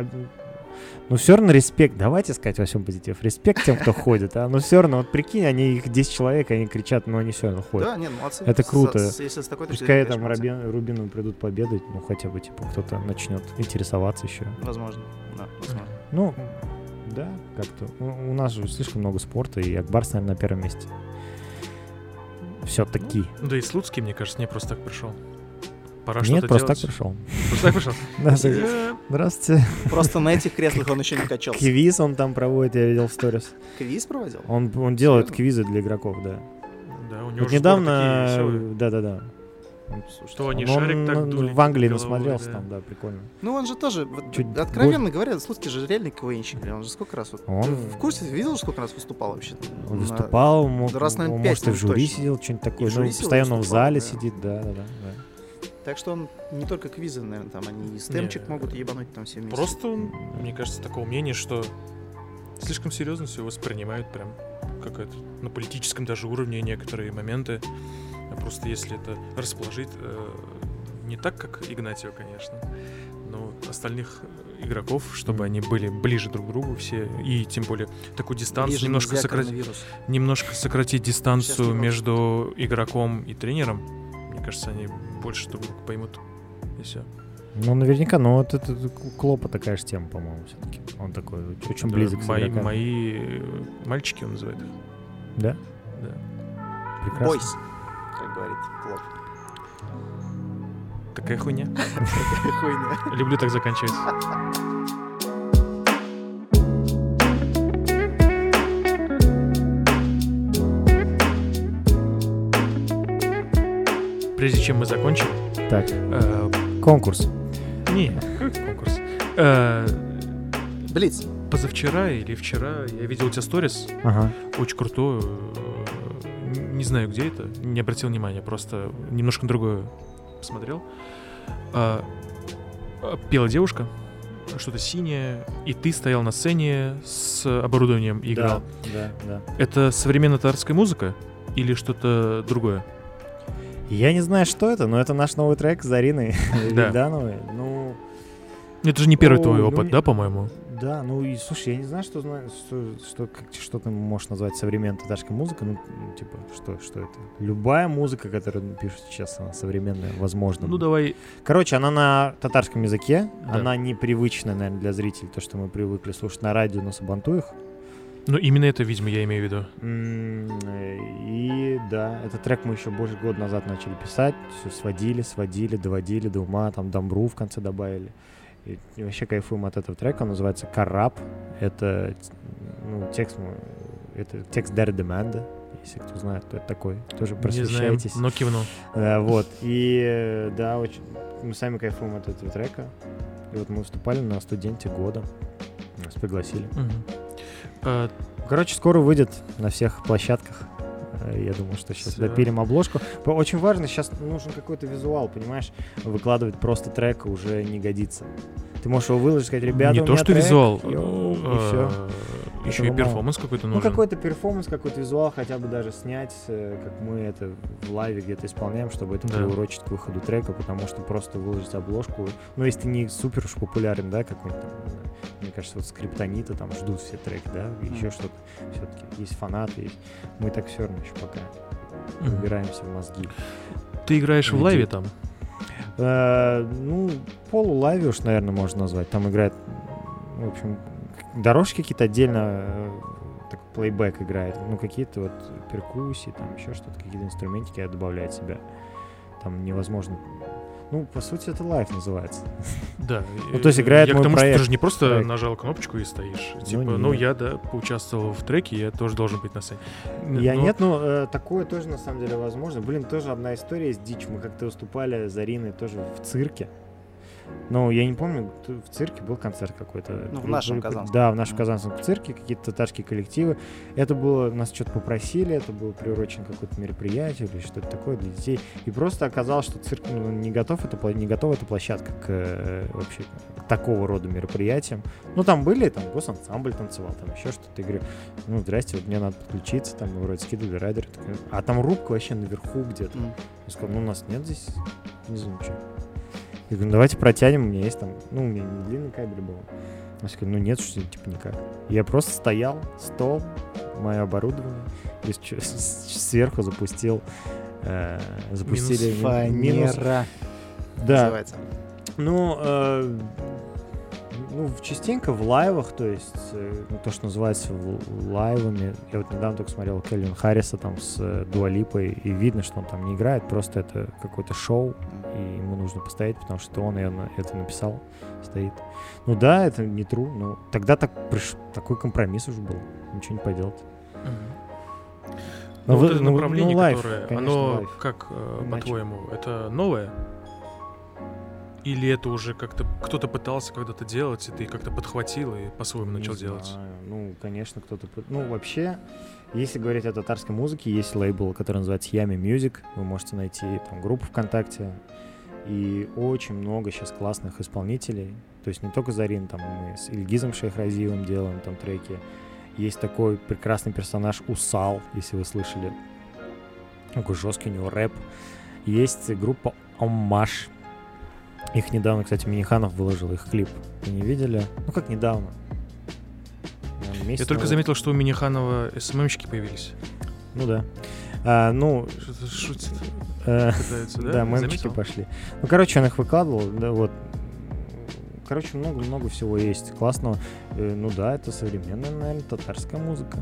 C: а- ну все равно респект, давайте сказать во всем позитив, респект тем, кто ходит, а, но все равно, вот прикинь, они их 10 человек, они кричат, но они все равно ходят.
D: Да, нет, молодцы.
C: Это круто.
D: с- если с такой
C: Пускай там. Рубин, Рубину придут победать, ну хотя бы, типа, кто-то начнет интересоваться еще.
D: Возможно, да, возможно.
C: Ну, да, как-то. У, у нас же слишком много спорта, и Акбарс, наверное, на первом месте. Все-таки.
A: Да и Слуцкий, мне кажется, не просто так пришел. Пора
C: Нет,
A: что-то
C: просто
A: делать.
C: так пришел.
A: Просто так пришел.
C: Да, так,
A: Э,
C: Здравствуйте.
D: Просто на этих креслах он еще не качался.
C: Квиз он там проводит, я видел в сторис.
D: Квиз проводил?
C: Он, он делает
D: Серьезно?
C: квизы для игроков, да.
A: Да, у него
C: Вот
A: же
C: недавно, да-да-да.
A: Что они
C: Он-
A: шарик так
C: он
A: дули
C: в Англии
A: головой,
C: насмотрелся
A: да.
C: там, да, прикольно.
D: Ну, он же тоже,
C: Чуть
D: откровенно говоря, Слуцкий же реальный КВНщик. блин, Он же сколько раз... Вот,
C: Он-
D: Ты в курсе, видел, сколько раз выступал вообще?
C: Он
D: На-
C: выступал, мог,
D: да раз, наверное,
C: он,
D: пять,
C: может, и в жюри
D: точно.
C: сидел, что-нибудь такое. Ну, постоянно в зале
D: да.
C: сидит, да-да-да. да.
D: Так что он не только квизы, наверное, там, они и стемчик
A: Не.
D: могут ебануть там все вместе.
A: Просто, он, мне кажется, такого мнения, что слишком серьезно все воспринимают прям какая-то на политическом даже уровне некоторые моменты. А просто если это расположить э, не так, как Игнатьева, конечно, но остальных игроков, чтобы они были ближе друг к другу все, и тем более такую дистанцию
D: Ближе
A: немножко, сократить, немножко сократить дистанцию между игроком и тренером. Мне кажется, они больше друг друга поймут. И все.
C: Ну, наверняка, но вот это, Клопа такая же тема, по-моему, все-таки. Он такой очень близок с
A: мои,
C: игроками.
A: мои э, мальчики, он называет их.
C: Да?
A: Да.
C: Прекрасно.
D: Бойс.
B: как говорит Клоп.
A: Такая хуйня.
D: Такая хуйня.
A: Люблю так заканчивать. Прежде чем мы закончим,
C: Так,
A: э,
C: конкурс.
A: не, конкурс. Э,
D: Блиц.
A: позавчера или вчера я видел у тебя сторис,
C: Ага.
A: очень крутую. э, Не знаю, где это, не обратил внимания, просто немножко на другое посмотрел. А, а, Пела девушка, что-то синее, и ты стоял на сцене с оборудованием и играл.
C: Да, да, да.
A: Это современная татарская музыка или что-то другое?
C: Я не знаю, что это, но это наш новый трек с Зариной
A: Да.
C: Вильдановой. Ну,
A: Это же не первый
C: Ну,
A: твой
C: ну,
A: опыт, да, по-моему?
C: да, ну и слушай, я не знаю, что что, что, что ты можешь назвать современной татарской музыкой. Ну, типа, что, что это? Любая музыка, которую пишут сейчас, она современная, возможно.
A: Ну давай,
C: Короче, она на татарском языке,
A: Да.
C: она непривычная, наверное, для зрителей, то, что мы привыкли слушать на радио, на сабантуях.
A: Ну именно это, видимо, я имею в виду.
C: Э, И да, этот трек мы еще больше года назад начали писать. Все сводили, сводили, доводили до ума, там дамбру в конце добавили. И, вообще кайфуем от этого трека. Он называется «Караб». Это ну, текст, это текст Дарри Деманда. Если кто знает, кто это такой, тоже
A: Не знаем,
C: просвещайтесь.
A: но кивну.
C: Э, вот. И э, да, очень, мы сами кайфуем от этого трека. И вот мы выступали на студенте года. Нас пригласили.
A: Мгм. А,
C: Короче, скоро выйдет на всех площадках. Э, Я думаю, что сейчас
A: Всё.
C: допилим обложку. Очень важно, сейчас нужен какой-то визуал, понимаешь? Выкладывать просто трек уже не годится. Ты можешь его выложить, сказать, ребята,
A: не то, что
C: трек,
A: визуал,
C: йоу, и
A: а,
C: все.
A: Еще и
C: мало.
A: перформанс какой-то
C: Ну,
A: нужен.
C: какой-то перформанс, какой-то визуал, хотя бы даже снять, э, как мы это в live е где-то исполняем, чтобы это
A: Да.
C: приурочить к выходу трека, потому что просто выложить обложку, ну, если ты не супер уж популярен, да, какой-нибудь там, мне кажется, вот скриптонита там ждут все треки, да, еще
B: Мгм.
C: что-то, все-таки есть фанаты, есть. мы так все равно еще пока убираемся в мозги.
A: Ты играешь в
C: Людей.
A: live е там?
C: Э, ну, полу live е уж, наверное, можно назвать. Там играет, в общем, дорожки какие-то отдельно, э, так, плейбэк играет. Ну, какие-то вот перкуссии, там еще что-то, какие-то инструментики добавляет себя. Там невозможно... Ну, по сути, это live называется.
A: Да.
C: Ну, то есть
A: э,
C: играет
A: Я к
C: мой
A: тому, что
C: проект.
A: ты же не просто
C: Проект.
A: нажал кнопочку и стоишь. Типа, ну,
C: нет.
A: я, да, поучаствовал в треке, я тоже должен быть на сцене.
C: Я
A: Ну,
C: нет, но э, такое тоже на самом деле возможно. Блин, тоже одна история есть дичь. Мы как-то выступали с Ариной тоже в цирке. Ну, я не помню, в цирке был концерт какой-то.
B: Ну, в нашем
C: были-
B: казанском.
C: Да, в нашем
B: Мгм.
C: казанском цирке, какие-то татарские коллективы. Это было, нас что-то попросили, это было приурочено какое-то мероприятие или что-то такое для детей. И просто оказалось, что цирк ну, не готов, это, не готова эта площадка к э, вообще к такого рода мероприятиям. Ну, там были, там госансамбль танцевал, там еще что-то. Я говорю, ну, здрасте, вот мне надо подключиться, там, вроде скидывали райдер. А там рубка вообще наверху где-то.
B: М.
C: Я сказал, ну, у нас нет здесь внизу ничего. Я говорю, ну, давайте протянем, у меня есть там, ну, у меня не длинный кабель был. Я сказал, ну, нет, что типа никак. Я просто стоял, стол, мое оборудование, и сверху запустил, э, запустили ми- минус.
B: Фанера.
C: Да,
B: Называется.
C: ну, э, ну, частенько в live ах, то есть э, ну, то, что называется live ами. Я вот недавно только смотрел Кельвин Харриса там с э, Дуа Липой, и видно, что он там не играет, просто это какое-то шоу, и ему нужно постоять, потому что он наверное, это написал, стоит. Ну да, это не true, но тогда так приш- такой компромисс уже был, ничего не поделать.
A: Мгм.
C: Ну,
A: Ну, вот это
C: ну,
A: направление,
C: ну, live,
A: которое,
C: конечно,
A: оно
C: live.
A: как, э, по-твоему, это новое? Или это уже как-то кто-то пытался когда-то делать, и ты как-то подхватил и по-своему начал делать?
C: знаю. Ну, конечно, кто-то... Ну, вообще, если говорить о татарской музыке, есть лейбл, который называется Ями Music. Вы можете найти там группу ВКонтакте. И очень много сейчас классных исполнителей. То есть не только Зарин, там мы с Ильгизом Шейхразиевым делаем там треки. Есть такой прекрасный персонаж Усал, если вы слышали. Такой жесткий у него рэп. Есть группа Оммаш. Их недавно, кстати, Миниханов выложил их клип. Вы не видели? Ну как недавно? Наверное, месяц
A: Я только
C: назад.
A: заметил, что у Миниханова СММщики появились.
C: Ну да. А, ну,
A: Что-то шутит,
C: э,
A: пытаются, да?
C: да, мемчики
A: Заметил?
C: пошли. Ну, короче, он их выкладывал, да, вот. Короче, много-много всего есть классного. Э, ну да, это современная, наверное, татарская музыка.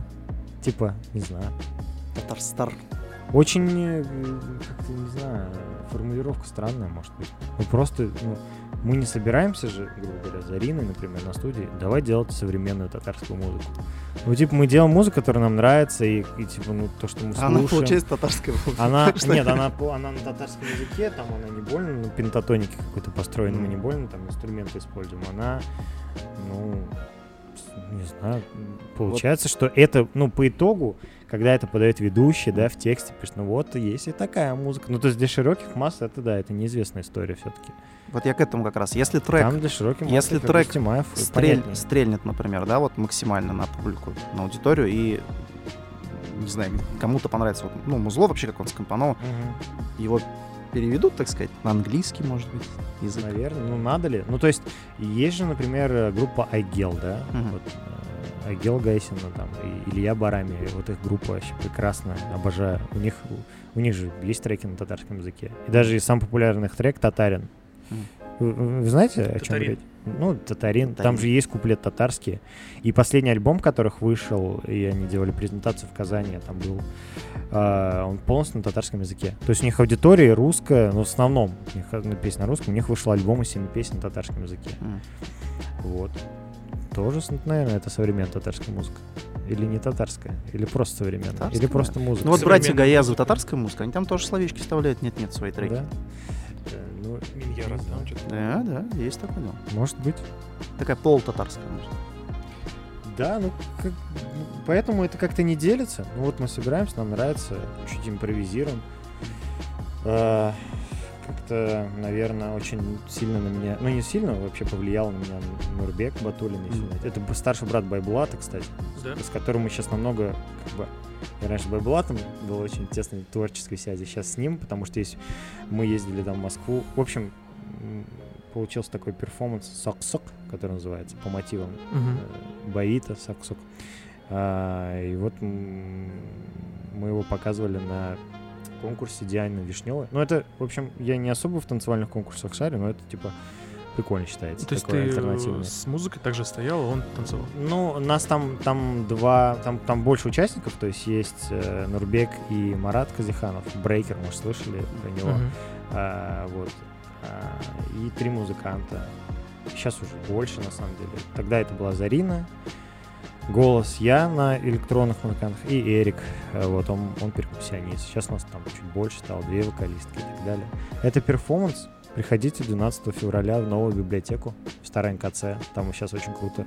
C: Типа, не знаю.
B: Татарстар.
C: Очень, как-то, не знаю, формулировка странная, может быть. Мы просто, ну, мы не собираемся же, грубо говоря, за Риной, например, на студии, давай делать современную татарскую музыку. Ну, типа, мы делаем музыку, которая нам нравится, и, и, типа, ну, то, что мы
D: Она
C: слушаем.
D: получается татарская.
C: Она,
D: Что
C: нет, она, она на татарском языке, там она не больно, на пентатонике какой-то построена, мы не больно там инструменты используем. Она, ну, не знаю, получается, что это, ну, по итогу, когда это подает ведущий, да, в тексте, пишет, ну вот, есть и такая музыка. Ну, то есть для широких масс это, да, это неизвестная история все-таки.
D: Вот я к этому как раз. Если трек
C: Там для широких масс
D: если трек
C: Тимаев
D: стрель-
C: понятнее.
D: стрельнет, например, да, вот максимально на публику, на аудиторию, и, не знаю, кому-то понравится, вот, ну, музло вообще, как он скомпонован,
C: Мгм.
D: его переведут, так сказать, на английский, может быть, язык.
C: Наверное, ну надо ли? Ну, то есть, есть же, например, э, группа Айгел, да?
D: Мгм.
C: Вот, э, Айгел Гайсина там, и Илья Барами, вот их группа вообще прекрасная, обожаю. У них, у них же есть треки на татарском языке. И даже и самый популярный их трек «Татарин». Вы, вы- знаете, о чем
A: «Татарин».
C: говорить? Ну, татарин. Там
D: «Татарин».
C: же есть куплет татарский. И последний альбом, которых вышел, и они делали презентацию в Казани, там был, а, он полностью на татарском языке. То есть у них аудитория русская, но в основном у них одна песня на русском, у них вышел альбом из семи песен на татарском языке.
D: М.
C: Вот. Тоже, наверное, это современная татарская музыка. Или не татарская, или просто современная, или
D: Татарская.
C: просто музыка.
D: Ну вот братья Гаязы,
A: музыка.
D: татарская музыка, они там тоже словечки вставляют, нет-нет, свои треки.
C: Да? Э, Ну,
A: Миньяра,
C: знаю.
A: да, что-то.
D: Да, да, есть такое дело.
C: Может быть.
D: Такая полутатарская, может.
C: Да, ну, как- ну, поэтому это как-то не делится. Ну вот мы собираемся, нам нравится, чуть импровизируем. А, Как-то, наверное, очень сильно на меня, ну не сильно, вообще повлиял на меня Нурбек Батулин, если
D: Мгм.
C: знаете. Это старший брат Байбулата, кстати,
A: Да?
C: с которым мы сейчас намного, как бы, я раньше с Байбулатом был очень тесной творческой связи, сейчас с ним, потому что есть, мы ездили там в Москву. В общем, получился такой перформанс «Сок-сок», который называется, по мотивам э, Баита, Саксук. А, и вот мы его показывали на конкурсе Дианы Вишневой. Ну, это, в общем, я не особо в танцевальных конкурсах шарю, но это, типа, прикольно считается.
A: То есть
C: такое
A: ты
C: альтернативное.
A: с музыкой также стоял, а он танцевал.
C: Ну, нас там, там два, там, там больше участников, то есть есть э, Нурбек и Марат Казиханов, Брейкер, может, слышали про него.
A: Мгм.
C: А, вот. А, и три музыканта. Сейчас уже больше, на самом деле. Тогда это была Зарина, голос я на электронных музыкантах и Эрик. А, Вот, он, он перкуссионист. Сейчас у нас там чуть больше стало, две вокалистки и так далее. Это перформанс. Приходите 12 февраля в новую библиотеку в Старой НКЦ. Там сейчас очень круто.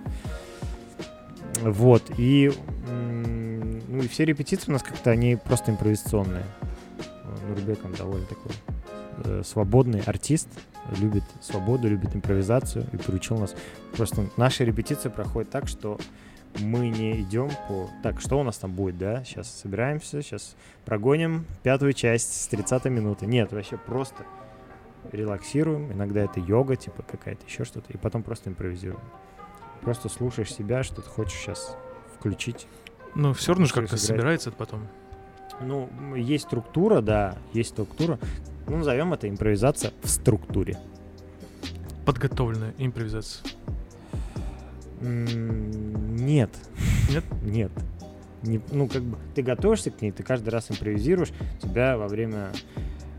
C: Вот, и, ну, и все репетиции у нас как-то, они просто импровизационные. Э, Нурбек, он довольно такой э, свободный артист, любит свободу, любит импровизацию и приучил нас. Просто наши репетиции проходят так, что мы не идем по... Так, что у нас там будет, да? Сейчас собираемся, сейчас прогоним пятую часть с 30 минуты. Нет, вообще просто релаксируем. Иногда это йога, типа какая-то, еще что-то. И потом просто импровизируем. Просто слушаешь себя, что ты хочешь сейчас включить.
A: Ну, все равно же как-то
C: сыграть.
A: собирается это потом.
C: Ну, есть структура, да, есть структура. Ну, назовем это импровизация в структуре.
A: Подготовленная импровизация.
C: Нет.
A: Нет?
C: Нет. Не, ну, как бы ты готовишься к ней, ты каждый раз импровизируешь, у тебя во время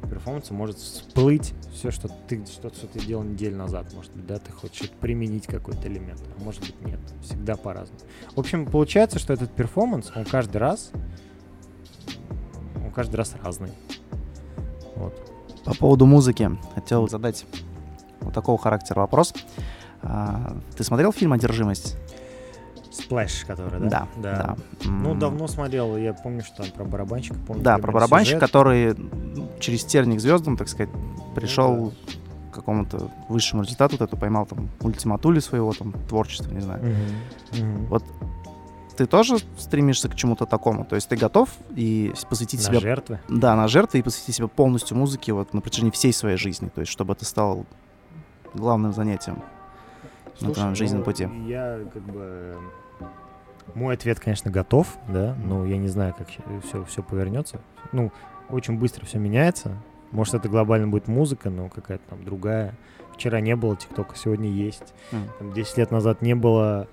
C: перформанса может всплыть все, что ты что-то, что ты делал неделю назад, может быть, да, ты хочешь применить какой-то элемент, а может быть нет, всегда по-разному. В общем, получается, что этот перформанс, он каждый раз, он каждый раз разный. Вот.
D: По поводу музыки хотел задать вот такого характера вопрос. А, Ты смотрел фильм «Одержимость»?
C: Сплэш, который, да?
D: Да, да.
C: Ну,
D: М,
C: давно смотрел, я помню, что там про барабанщика, помню.
D: Да, про барабанщика,
C: сюжет.
D: который м, через терник звездам, так сказать, пришел к какому-то высшему результату, вот это поймал там ультиматули своего там творчества, не знаю.
C: Мгм.
D: Вот ты тоже стремишься к чему-то такому? То есть ты готов и посвятить
C: На
D: себя...
C: жертвы.
D: Да, на жертвы и посвятить себя полностью музыке вот на протяжении всей своей жизни. То есть чтобы это стало главным занятием. На твоем жизненном
C: ну,
D: пути.
C: Я как бы... Мой ответ, конечно, готов, да, но я не знаю, как все, все повернется. Ну, очень быстро все меняется. Может, это глобально будет музыка, но какая-то там другая. Вчера не было ТикТока, сегодня есть.
D: М.
C: Там 10 лет назад не было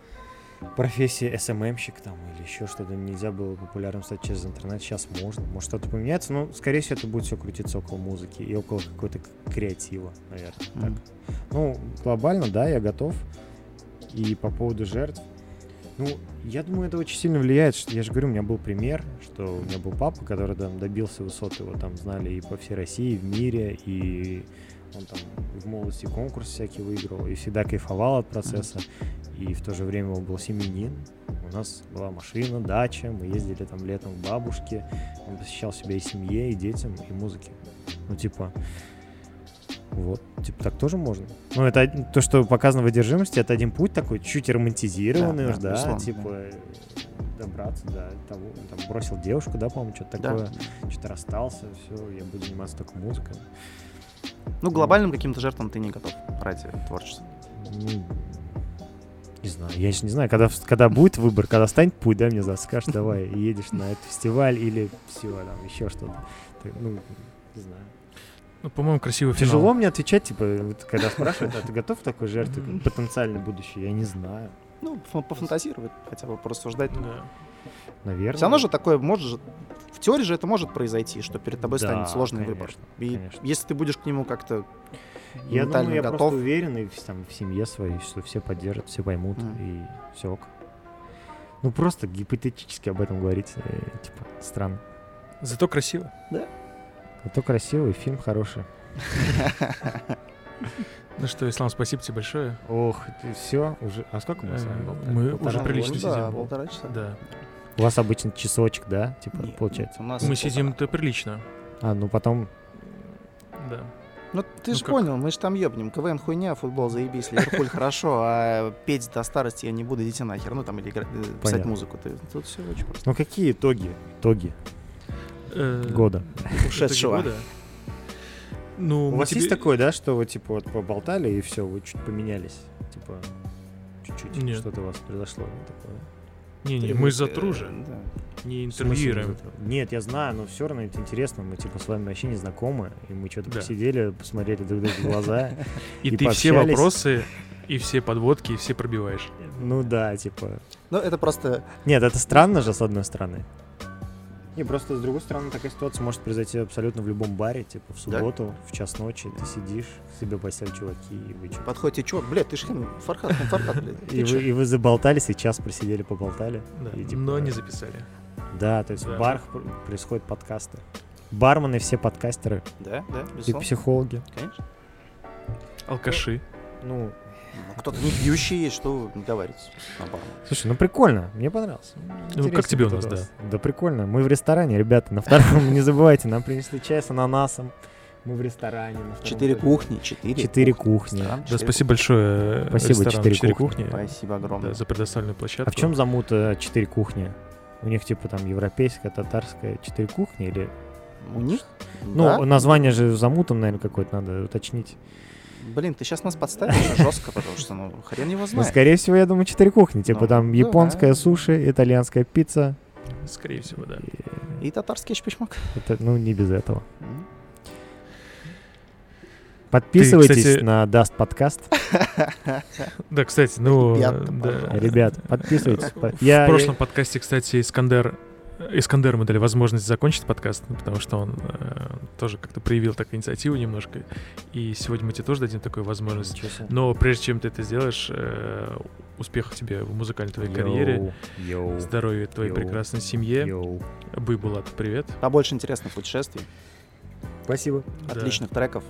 C: профессия СММщик там или еще что-то нельзя было популярным стать через интернет, сейчас можно, может что-то поменяется, но скорее всего это будет все крутиться около музыки и около какой-то к- креатива, наверное. так.
D: Мгм.
C: Ну, глобально, да, я готов. И по поводу жертв, ну, я думаю, это очень сильно влияет. что- Я же говорю, у меня был пример, что у меня был папа, который там добился высот, его там знали и по всей России, и в мире, и он там в молодости конкурс всякий выиграл, и всегда кайфовал от процесса. И в то же время он был семьянин. У нас была машина, дача, мы ездили там летом к бабушке. Он посещал себя и семье, и детям, и музыке. Ну, типа, вот, типа, так тоже можно. Ну, это то, что показано в одержимости, это один путь такой, чуть романтизированный,
D: Да,
C: уж,
D: да,
C: да, типа, добраться до того, там, бросил девушку, да, по-моему, что-то
D: Да.
C: такое, что-то расстался, все, я буду заниматься только музыкой.
D: Ну, глобальным каким-то жертвам ты не готов ради творчества.
C: Ну, не знаю, я еще не знаю, когда, когда будет выбор, когда станет путь, да, мне завтра скажешь, давай, и едешь на этот фестиваль или все, там, еще что-то. Ну, не знаю.
A: Ну, по-моему, красивый финал.
C: Тяжело мне отвечать, типа, вот когда спрашивают, а ты готов к такой жертве, потенциально будущее? Я не знаю.
D: Ну, пофантазировать, хотя бы порассуждать.
A: Да.
C: Наверное.
D: Все равно же такое может же... В теории же это может произойти, что перед тобой
C: Да,
D: станет сложный выбор.
C: конечно,
D: И
C: конечно.
D: если ты будешь к нему как-то
C: Я думаю, я
D: готов,
C: просто уверен и в, там, в семье своей, что все поддержат, все поймут,
D: Мгм.
C: и все ок. Ну, просто гипотетически об этом говорить, э, типа, странно.
A: Зато красиво.
C: Зато красивый, фильм хороший.
A: Ну что, Ислам, спасибо тебе большое.
C: Ох, все, уже... А сколько мы с вами
A: Э, мы уже прилично
D: да,
A: сидим.
D: полтора часа.
A: Да.
C: У вас обычно часочек, да? Типа, получается.
D: у нас
A: Мы сидим-то прилично.
C: А, ну потом...
A: Да.
D: Ну ты
A: Ну
D: же
A: как?
D: понял, мы же там ёбнем. КВН хуйня, футбол заебись, Ливерпуль хорошо, а петь до старости я не буду, идите нахер. Ну там или э, писать музыку. Ты, тут все очень просто.
C: Ну какие итоги? Итоги
A: Э,
C: года.
D: Ушедшего.
A: Ну,
C: У вас
A: тебе-
C: есть такое, да, что вы, типа, вот поболтали, и все, вы чуть поменялись? Типа, чуть-чуть что-то у вас произошло? такое?
A: Не-не, мы за
D: Э,
A: тру же,
D: да.
A: не интервьюируем.
C: Нет, я знаю, но все равно это интересно. Мы, типа, с вами вообще не знакомы, и мы что-то
A: Да.
C: посидели, посмотрели друг другу в глаза.
A: И, ты все вопросы, и все подводки, и все пробиваешь.
C: Ну да, типа...
D: Ну это просто...
C: Нет, это странно же, с одной стороны. Не, просто с другой стороны, такая ситуация может произойти абсолютно в любом баре, типа в
D: Да?
C: субботу, в час ночи, ты сидишь, себе посели чуваки, и вы чё-
D: Подходите, чувак, блядь, ты ж хин, Фархад, ну, Фархад, блядь.
C: И вы, и вы заболтались, и час просидели, поболтали.
A: Да,
C: И, типа,
A: но не записали.
C: Да, то есть
A: Да.
C: в барах пр- происходят подкасты. Бармены все подкастеры
D: Да, да,
C: и
D: безусловно,
C: психологи.
D: конечно.
A: Алкаши.
C: Ну,
D: Ну, кто-то не пьющий есть, что на бармен.
C: слушай, ну прикольно, мне понравилось.
A: Ну, как тебе у нас,
C: да? Да прикольно. Мы в ресторане, ребята, на втором, не забывайте, нам принесли чай с ананасом. Мы в ресторане.
D: Четыре кухни, четыре.
C: Четыре кухни.
A: Да, спасибо большое. э,
C: Спасибо, «Четыре
A: «Четыре
C: кухни».
A: кухни».
D: Спасибо огромное.
A: Да, за предоставленную площадку.
C: А в чем замута четыре кухни? У них типа там европейская, татарская, четыре кухни или...
D: У них?
C: Ну,
D: Да?
C: название же замутом, наверное, какое-то надо уточнить.
D: Блин, ты сейчас нас подставишь жестко, потому что, ну, хрен его
C: Ну,
D: знает.
C: скорее всего, я думаю, четыре кухни. Типа
D: Ну,
C: там
D: да.
C: японская суши, итальянская пицца.
A: Скорее всего, да.
C: И
D: И татарский эчпочмак.
C: это, ну, не без этого. Подписывайтесь
A: кстати-
C: на Dast подкаст.
A: Да, кстати, ну... Да.
C: Ребят, подписывайтесь. По-
A: В
C: Я,
A: прошлом подкасте, кстати, Искандер... Искандеру мы дали возможность закончить подкаст, ну, потому что он э, тоже как-то проявил так инициативу немножко. И сегодня мы тебе тоже дадим такую возможность. Но прежде чем ты это сделаешь, э, успехов тебе в музыкальной твоей карьере,
C: Йоу, йоу,
A: здоровья твоей
C: Йоу.
A: прекрасной семье.
C: йоу.
A: Бый, Булат, привет.
D: Побольше интересных путешествий,
C: Спасибо.
A: Да.
D: отличных треков.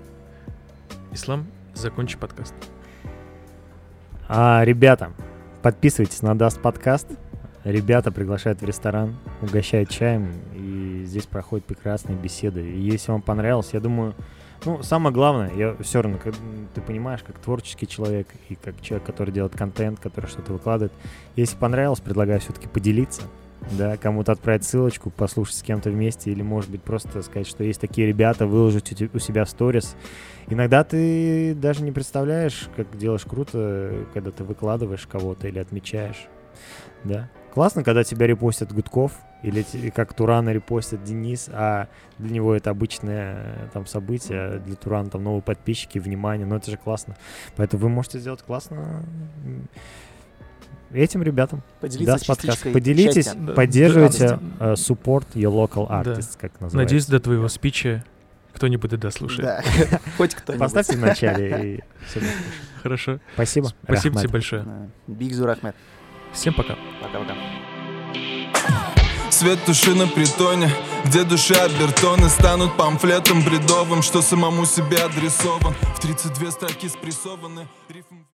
A: Ислам, закончи подкаст.
C: А, ребята, подписывайтесь на Dast подкаст. Ребята приглашают в ресторан, угощают чаем, и здесь проходят прекрасные беседы. И если вам понравилось, я думаю, ну, самое главное, я все равно, как, ты понимаешь, как творческий человек и как человек, который делает контент, который что-то выкладывает, если понравилось, предлагаю все-таки поделиться, да, кому-то отправить ссылочку, послушать с кем-то вместе, или, может быть, просто сказать, что есть такие ребята, выложить у себя в сторис. Иногда ты даже не представляешь, как делаешь круто, когда ты выкладываешь кого-то или отмечаешь, да. Классно, когда тебя репостят Гудков, или как Турана репостит Денис, а для него это обычное э, там событие, а для Турана там новые подписчики, внимание, ну это же классно. Поэтому вы можете сделать классно. Этим ребятам
D: Поделиться
C: даст подкаст.
D: частичкой
C: Поделитесь,
D: счастья.
A: Да,
C: поддерживайте э, support your local
A: Да.
C: artists, как называется.
A: Надеюсь, до твоего спича кто-нибудь и дослушает.
D: Да, хоть кто-нибудь.
C: Поставьте в начале. и будет.
A: Хорошо.
C: Спасибо.
A: Спасибо
C: Рахмат.
A: тебе большое.
D: Да. Биг Зур Ахмед.
A: Всем пока.
D: Пока-пока.
E: Свет туши на притоне Где души обертоны станут памфлетом бредовым Что самому себе адресован В 32 строки спрессованы